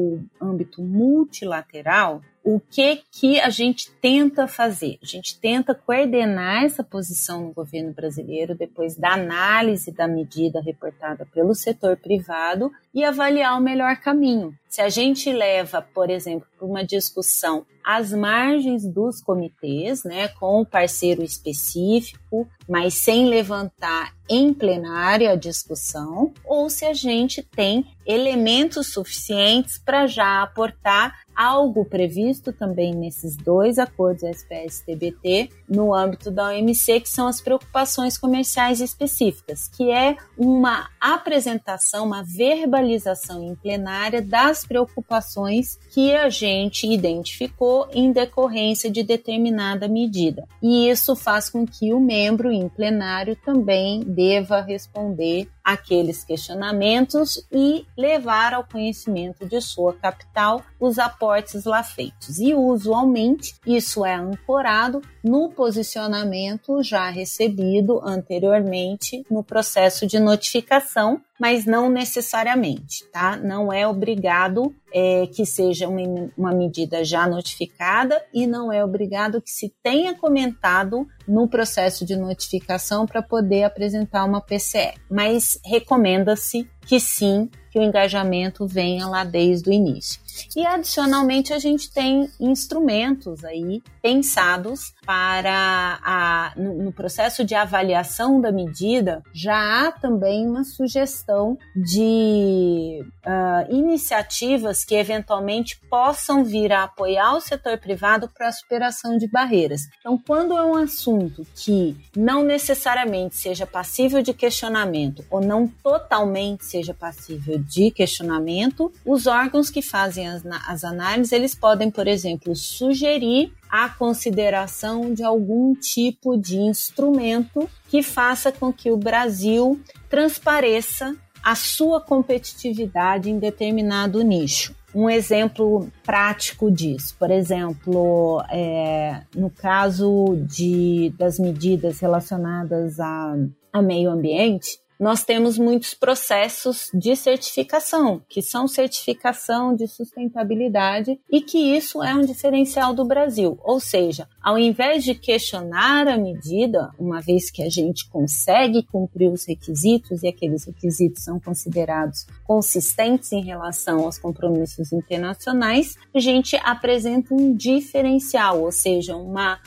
âmbito multilateral, o que que a gente tenta fazer? A gente tenta coordenar essa posição no governo brasileiro depois da análise da medida reportada pelo setor privado e avaliar o melhor caminho. Se a gente leva, por exemplo, para uma discussão às margens dos comitês, né, com o parceiro específico, mas sem levantar em plenário a discussão, ou se a gente tem elementos suficientes para já aportar algo previsto também nesses dois acordos SPS-TBT no âmbito da OMC, que são as preocupações comerciais específicas, que é uma apresentação, uma verbalização em plenária das preocupações que a gente identificou em decorrência de determinada medida. E isso faz com que o membro em plenário também deva responder aqueles questionamentos e levar ao conhecimento de sua capital os aportes lá feitos. E usualmente isso é ancorado no posicionamento já recebido anteriormente no processo de notificação, mas não necessariamente, tá? Não é obrigado é, que seja uma, uma medida já notificada e não é obrigado que se tenha comentado no processo de notificação para poder apresentar uma PCE. Mas recomenda-se que sim, que o engajamento venha lá desde o início. E adicionalmente a gente tem instrumentos aí pensados para a, no, no, processo de avaliação da medida, já há também uma sugestão de uh, iniciativas que eventualmente possam vir a apoiar o setor privado para a superação de barreiras. Então, quando é um assunto que não necessariamente seja passível de questionamento ou não totalmente seja passível de questionamento, os órgãos que fazem as, as análises, eles podem, por exemplo, sugerir a consideração de algum tipo de instrumento que faça com que o Brasil transpareça a sua competitividade em determinado nicho. Um exemplo prático disso, por exemplo, é, no caso de, das medidas relacionadas a, a meio ambiente, nós temos muitos processos de certificação, que são certificação de sustentabilidade e que isso é um diferencial do Brasil. Ou seja, ao invés de questionar a medida, uma vez que a gente consegue cumprir os requisitos e aqueles requisitos são considerados consistentes em relação aos compromissos internacionais, a gente apresenta um diferencial, ou seja, uma,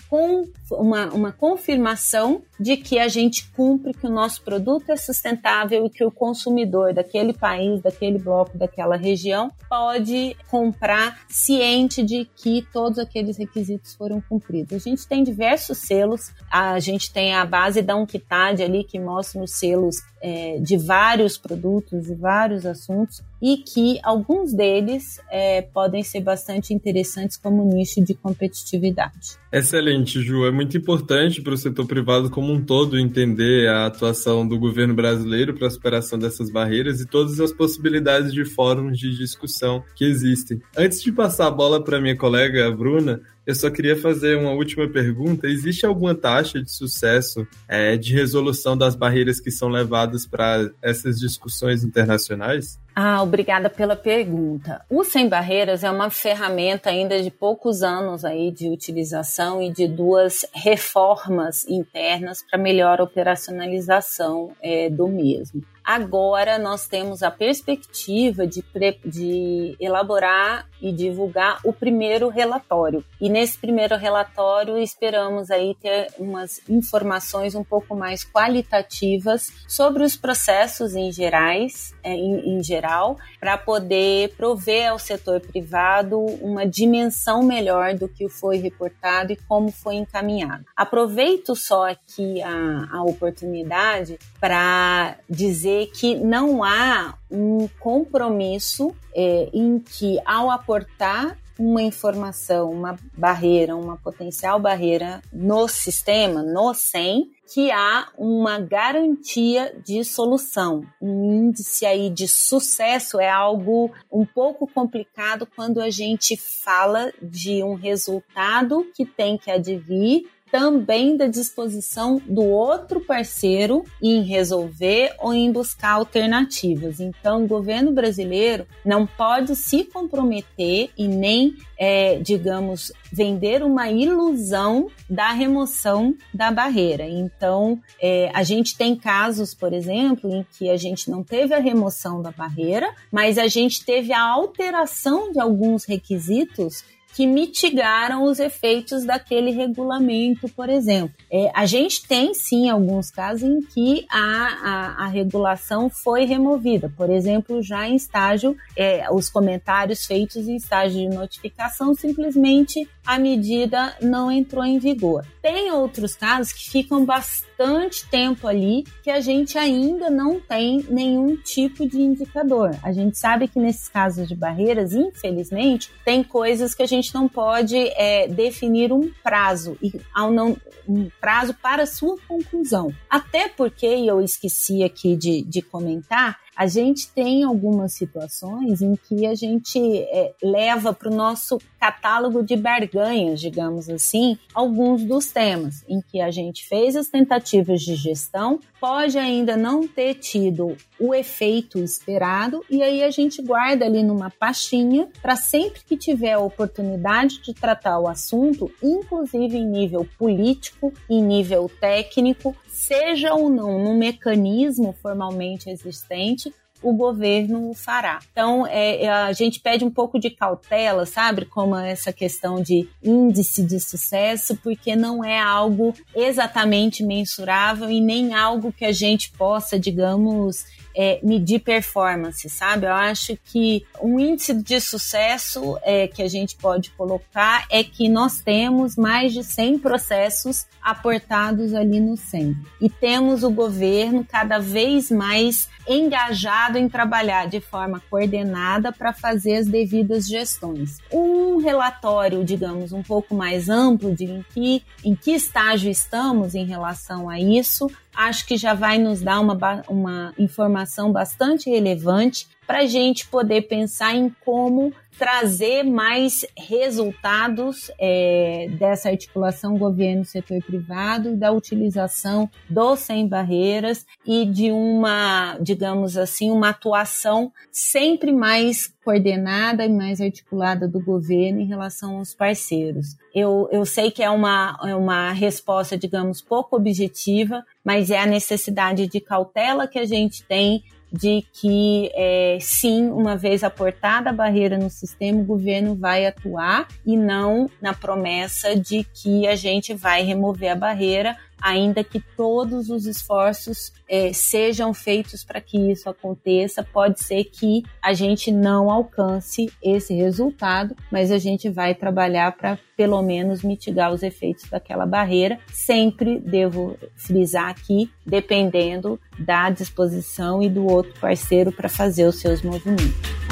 uma, uma confirmação de que a gente cumpre, que o nosso produto é sustentável e que o consumidor daquele país, daquele bloco, daquela região pode comprar ciente de que todos aqueles requisitos foram cumpridos. A gente tem diversos selos, a gente tem a base da Unquitad ali que mostra os selos é, de vários produtos e vários assuntos e que alguns deles é, podem ser bastante interessantes como nicho de competitividade. Excelente, Ju. É muito importante para o setor privado como um todo entender a atuação do governo brasileiro para a superação dessas barreiras e todas as possibilidades de fóruns de discussão que existem. Antes de passar a bola para minha colega Bruna, eu só queria fazer uma última pergunta. Existe alguma taxa de sucesso é, de resolução das barreiras que são levadas para essas discussões internacionais? Ah, obrigada pela pergunta. O Sem Barreiras é uma ferramenta ainda de poucos anos aí de utilização e de duas reformas internas para melhor operacionalização é, do mesmo. Agora nós temos a perspectiva de, de elaborar e divulgar o primeiro relatório. E nesse primeiro relatório esperamos aí ter umas informações um pouco mais qualitativas sobre os processos em gerais, é, em, em geral para poder prover ao setor privado uma dimensão melhor do que foi reportado e como foi encaminhado. Aproveito só aqui a, a oportunidade para dizer que não há um compromisso é, em que, ao aportar uma informação, uma barreira, uma potencial barreira no sistema, no SEM, que há uma garantia de solução. Um índice aí de sucesso é algo um pouco complicado quando a gente fala de um resultado que tem que advir também da disposição do outro parceiro em resolver ou em buscar alternativas. Então, o governo brasileiro não pode se comprometer e nem, é, digamos, vender uma ilusão da remoção da barreira. Então, é, a gente tem casos, por exemplo, em que a gente não teve a remoção da barreira, mas a gente teve a alteração de alguns requisitos que mitigaram os efeitos daquele regulamento, por exemplo. É, a gente tem sim alguns casos em que a, a, a regulação foi removida, por exemplo, já em estágio, é, os comentários feitos em estágio de notificação, simplesmente a medida não entrou em vigor. Tem outros casos que ficam bastante tempo ali que a gente ainda não tem nenhum tipo de indicador. A gente sabe que nesses casos de barreiras, infelizmente, tem coisas que a gente não pode é, definir um prazo e ao não um prazo para sua conclusão. Até porque eu esqueci aqui de, de comentar a gente tem algumas situações em que a gente é, leva para o nosso catálogo de barganhas, digamos assim, alguns dos temas em que a gente fez as tentativas de gestão, pode ainda não ter tido o efeito esperado e aí a gente guarda ali numa pastinha para sempre que tiver a oportunidade de tratar o assunto, inclusive em nível político, em nível técnico, seja ou não no mecanismo formalmente existente, o governo fará. Então, é, é, a gente pede um pouco de cautela, sabe? Como essa questão de índice de sucesso, porque não é algo exatamente mensurável e nem algo que a gente possa, digamos, é, medir performance, sabe? Eu acho que um índice de sucesso é, que a gente pode colocar é que nós temos mais de 100 processos aportados ali no centro. E temos o governo cada vez mais engajado em trabalhar de forma coordenada para fazer as devidas gestões. Um relatório, digamos, um pouco mais amplo de em que, em que estágio estamos em relação a isso, acho que já vai nos dar uma, uma informação bastante relevante para a gente poder pensar em como trazer mais resultados é, dessa articulação governo-setor privado da utilização do sem barreiras e de uma, digamos assim, uma atuação sempre mais coordenada e mais articulada do governo em relação aos parceiros. Eu, eu sei que é uma, é uma resposta, digamos, pouco objetiva, mas é a necessidade de cautela que a gente tem de que, é, sim, uma vez aportada a barreira no sistema, o governo vai atuar e não na promessa de que a gente vai remover a barreira ainda que todos os esforços é, sejam feitos para que isso aconteça, pode ser que a gente não alcance esse resultado, mas a gente vai trabalhar para pelo menos mitigar os efeitos daquela barreira. Sempre devo frisar aqui, dependendo da disposição e do outro parceiro para fazer os seus movimentos.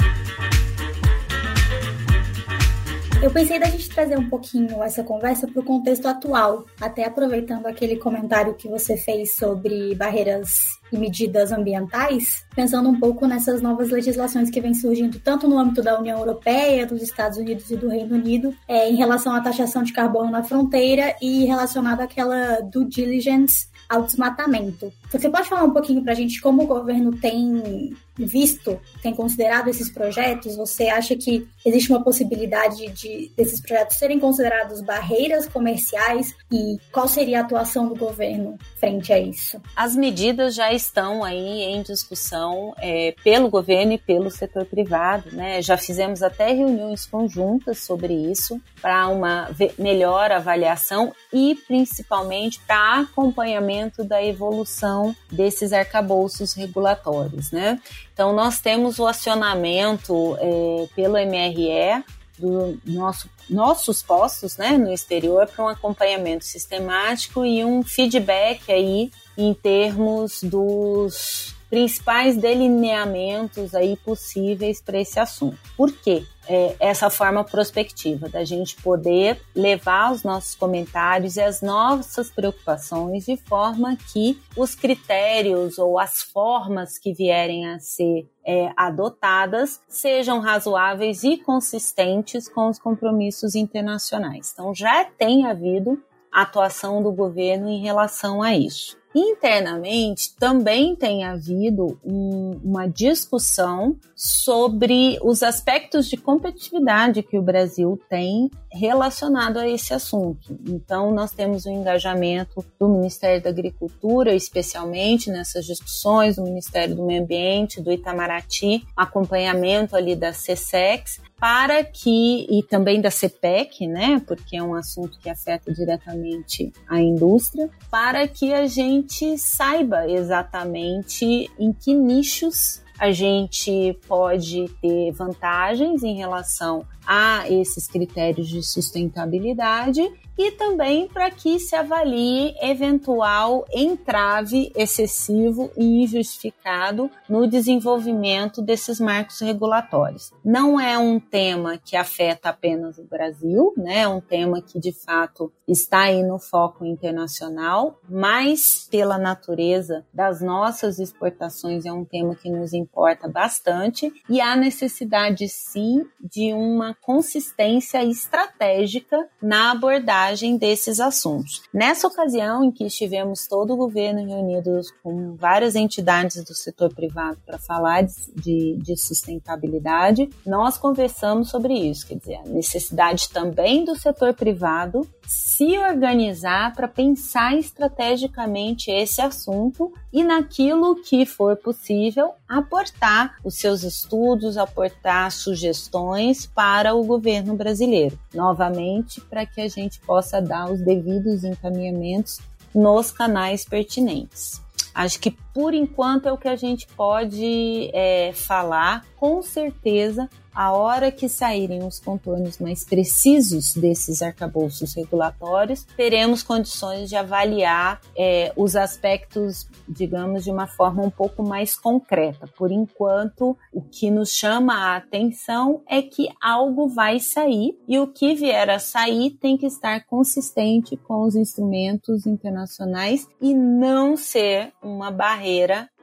Eu pensei da gente trazer um pouquinho essa conversa para o contexto atual, até aproveitando aquele comentário que você fez sobre barreiras e medidas ambientais, pensando um pouco nessas novas legislações que vêm surgindo tanto no âmbito da União Europeia, dos Estados Unidos e do Reino Unido, é, em relação à taxação de carbono na fronteira e relacionado àquela due diligence ao desmatamento. Você pode falar um pouquinho para a gente como o governo tem visto, tem considerado esses projetos? Você acha que existe uma possibilidade de desses projetos serem considerados barreiras comerciais e qual seria a atuação do governo frente a isso? As medidas já estão aí em discussão é, pelo governo e pelo setor privado, né? Já fizemos até reuniões conjuntas sobre isso para uma melhor avaliação e principalmente para acompanhamento da evolução desses arcabouços regulatórios, né? Então, nós temos o acionamento é, pelo MRE do nosso, nossos postos né, no exterior para um acompanhamento sistemático e um feedback aí em termos dos principais delineamentos aí possíveis para esse assunto. Por quê? É, essa forma prospectiva da gente poder levar os nossos comentários e as nossas preocupações de forma que os critérios ou as formas que vierem a ser é, adotadas sejam razoáveis e consistentes com os compromissos internacionais. Então já tem havido atuação do governo em relação a isso. Internamente também tem havido um, uma discussão sobre os aspectos de competitividade que o Brasil tem relacionado a esse assunto. Então, nós temos o um engajamento do Ministério da Agricultura, especialmente nessas discussões, do Ministério do Meio Ambiente, do Itamaraty, acompanhamento ali da CSEX, para que, e também da CPEC, né, porque é um assunto que afeta diretamente a indústria, para que a gente saiba exatamente em que nichos a gente pode ter vantagens em relação a esses critérios de sustentabilidade e também para que se avalie eventual entrave excessivo e injustificado no desenvolvimento desses marcos regulatórios. Não é um tema que afeta apenas o Brasil, né? É um tema que de fato está aí no foco internacional, mas pela natureza das nossas exportações é um tema que nos importa bastante e há necessidade sim de uma consistência estratégica na abordagem desses assuntos. Nessa ocasião em que estivemos todo o governo reunidos com várias entidades do setor privado para falar de, de sustentabilidade, nós conversamos sobre isso, quer dizer, a necessidade também do setor privado se organizar para pensar estrategicamente esse assunto e naquilo que for possível aportar os seus estudos, aportar sugestões para o governo brasileiro. Novamente, para que a gente possa dar os devidos encaminhamentos nos canais pertinentes. Acho que por enquanto é o que a gente pode é, falar. Com certeza a hora que saírem os contornos mais precisos desses arcabouços regulatórios, teremos condições de avaliar é, os aspectos, digamos, de uma forma um pouco mais concreta. Por enquanto, o que nos chama a atenção é que algo vai sair e o que vier a sair tem que estar consistente com os instrumentos internacionais e não ser uma barreira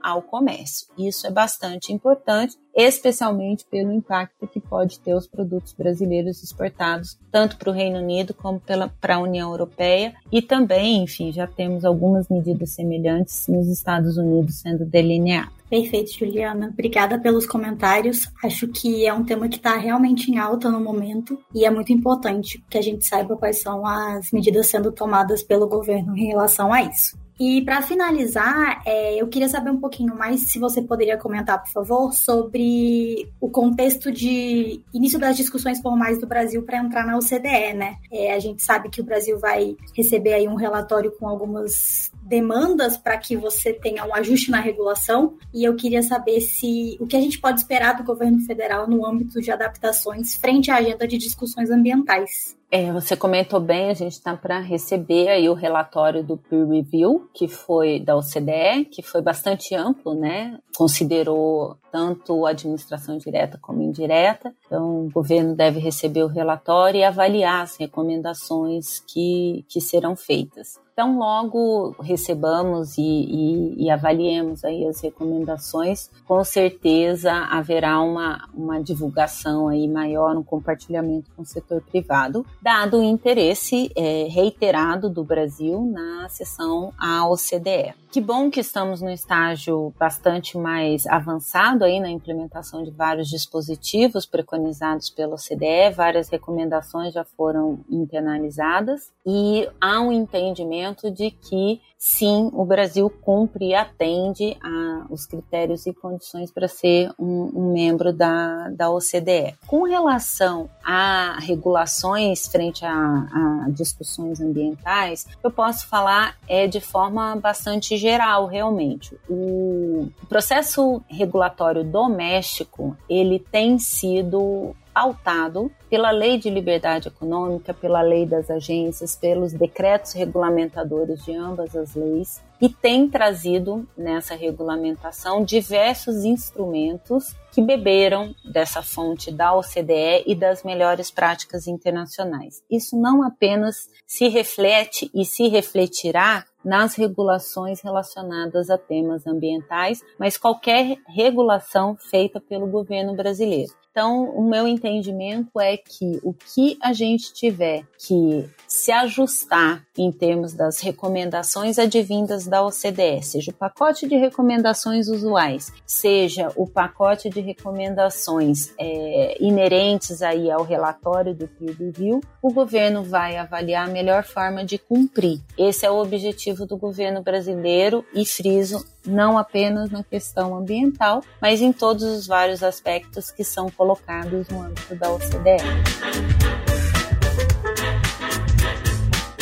ao comércio. Isso é bastante importante, especialmente pelo impacto que pode ter os produtos brasileiros exportados tanto para o Reino Unido como para a União Europeia e também, enfim, já temos algumas medidas semelhantes nos Estados Unidos sendo delineadas. Perfeito, Juliana. Obrigada pelos comentários. Acho que é um tema que está realmente em alta no momento e é muito importante que a gente saiba quais são as medidas sendo tomadas pelo governo em relação a isso. E para finalizar, é, eu queria saber um pouquinho mais, se você poderia comentar, por favor, sobre o contexto de início das discussões formais do Brasil para entrar na OCDE, né? É, a gente sabe que o Brasil vai receber aí um relatório com algumas demandas para que você tenha um ajuste na regulação e eu queria saber se o que a gente pode esperar do governo federal no âmbito de adaptações frente à agenda de discussões ambientais. É, você comentou bem, a gente está para receber aí o relatório do peer review, que foi da OCDE, que foi bastante amplo, né? Considerou tanto administração direta como indireta. Então, o governo deve receber o relatório e avaliar as recomendações que, que serão feitas. Então, logo recebamos e, e, e, avaliemos aí as recomendações, com certeza haverá uma, uma divulgação aí maior, um compartilhamento com o setor privado, dado o interesse é, reiterado do Brasil na sessão à OCDE. Que bom que estamos no estágio bastante mais avançado avançado aí na implementação de vários dispositivos preconizados pela OCDE, várias recomendações já foram internalizadas e há um entendimento de que sim, o Brasil cumpre e atende a os critérios e condições para ser um, um, membro da, da OCDE. Com relação a regulações frente a, a discussões ambientais, eu posso falar é de forma bastante geral, realmente. O processo regulatório doméstico ele tem sido pautado pela Lei de Liberdade Econômica, pela Lei das Agências, pelos decretos regulamentadores de ambas as leis e tem trazido nessa regulamentação diversos instrumentos que beberam dessa fonte da OCDE e das melhores práticas internacionais. Isso não apenas se reflete e se refletirá nas regulações relacionadas a temas ambientais, mas qualquer regulação feita pelo governo brasileiro. Então, o meu entendimento é que o que a gente tiver que se ajustar em termos das recomendações advindas da OCDE, seja o pacote de recomendações usuais, seja o pacote de recomendações é, inerentes aí ao relatório do peer review, o governo vai avaliar a melhor forma de cumprir. Esse é o objetivo do governo brasileiro e friso não apenas na questão ambiental, mas em todos os vários aspectos que são colocados no âmbito da OCDE.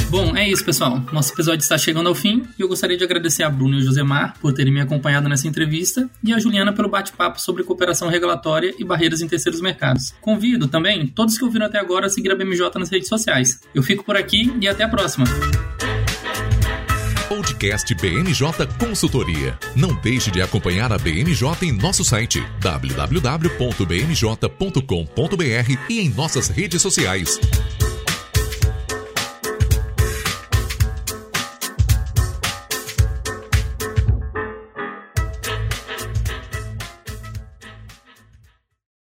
Bom, é isso, pessoal. Nosso episódio está chegando ao fim e eu gostaria de agradecer a Bruno e o Josemar por terem me acompanhado nessa entrevista e a Juliana pelo bate-papo sobre cooperação regulatória e barreiras em terceiros mercados. Convido também todos que ouviram até agora a seguir a BMJ nas redes sociais. Eu fico por aqui e até a próxima. Podcast BMJ Consultoria. Não deixe de acompanhar a BMJ em nosso site www.bmj.com.br e em nossas redes sociais.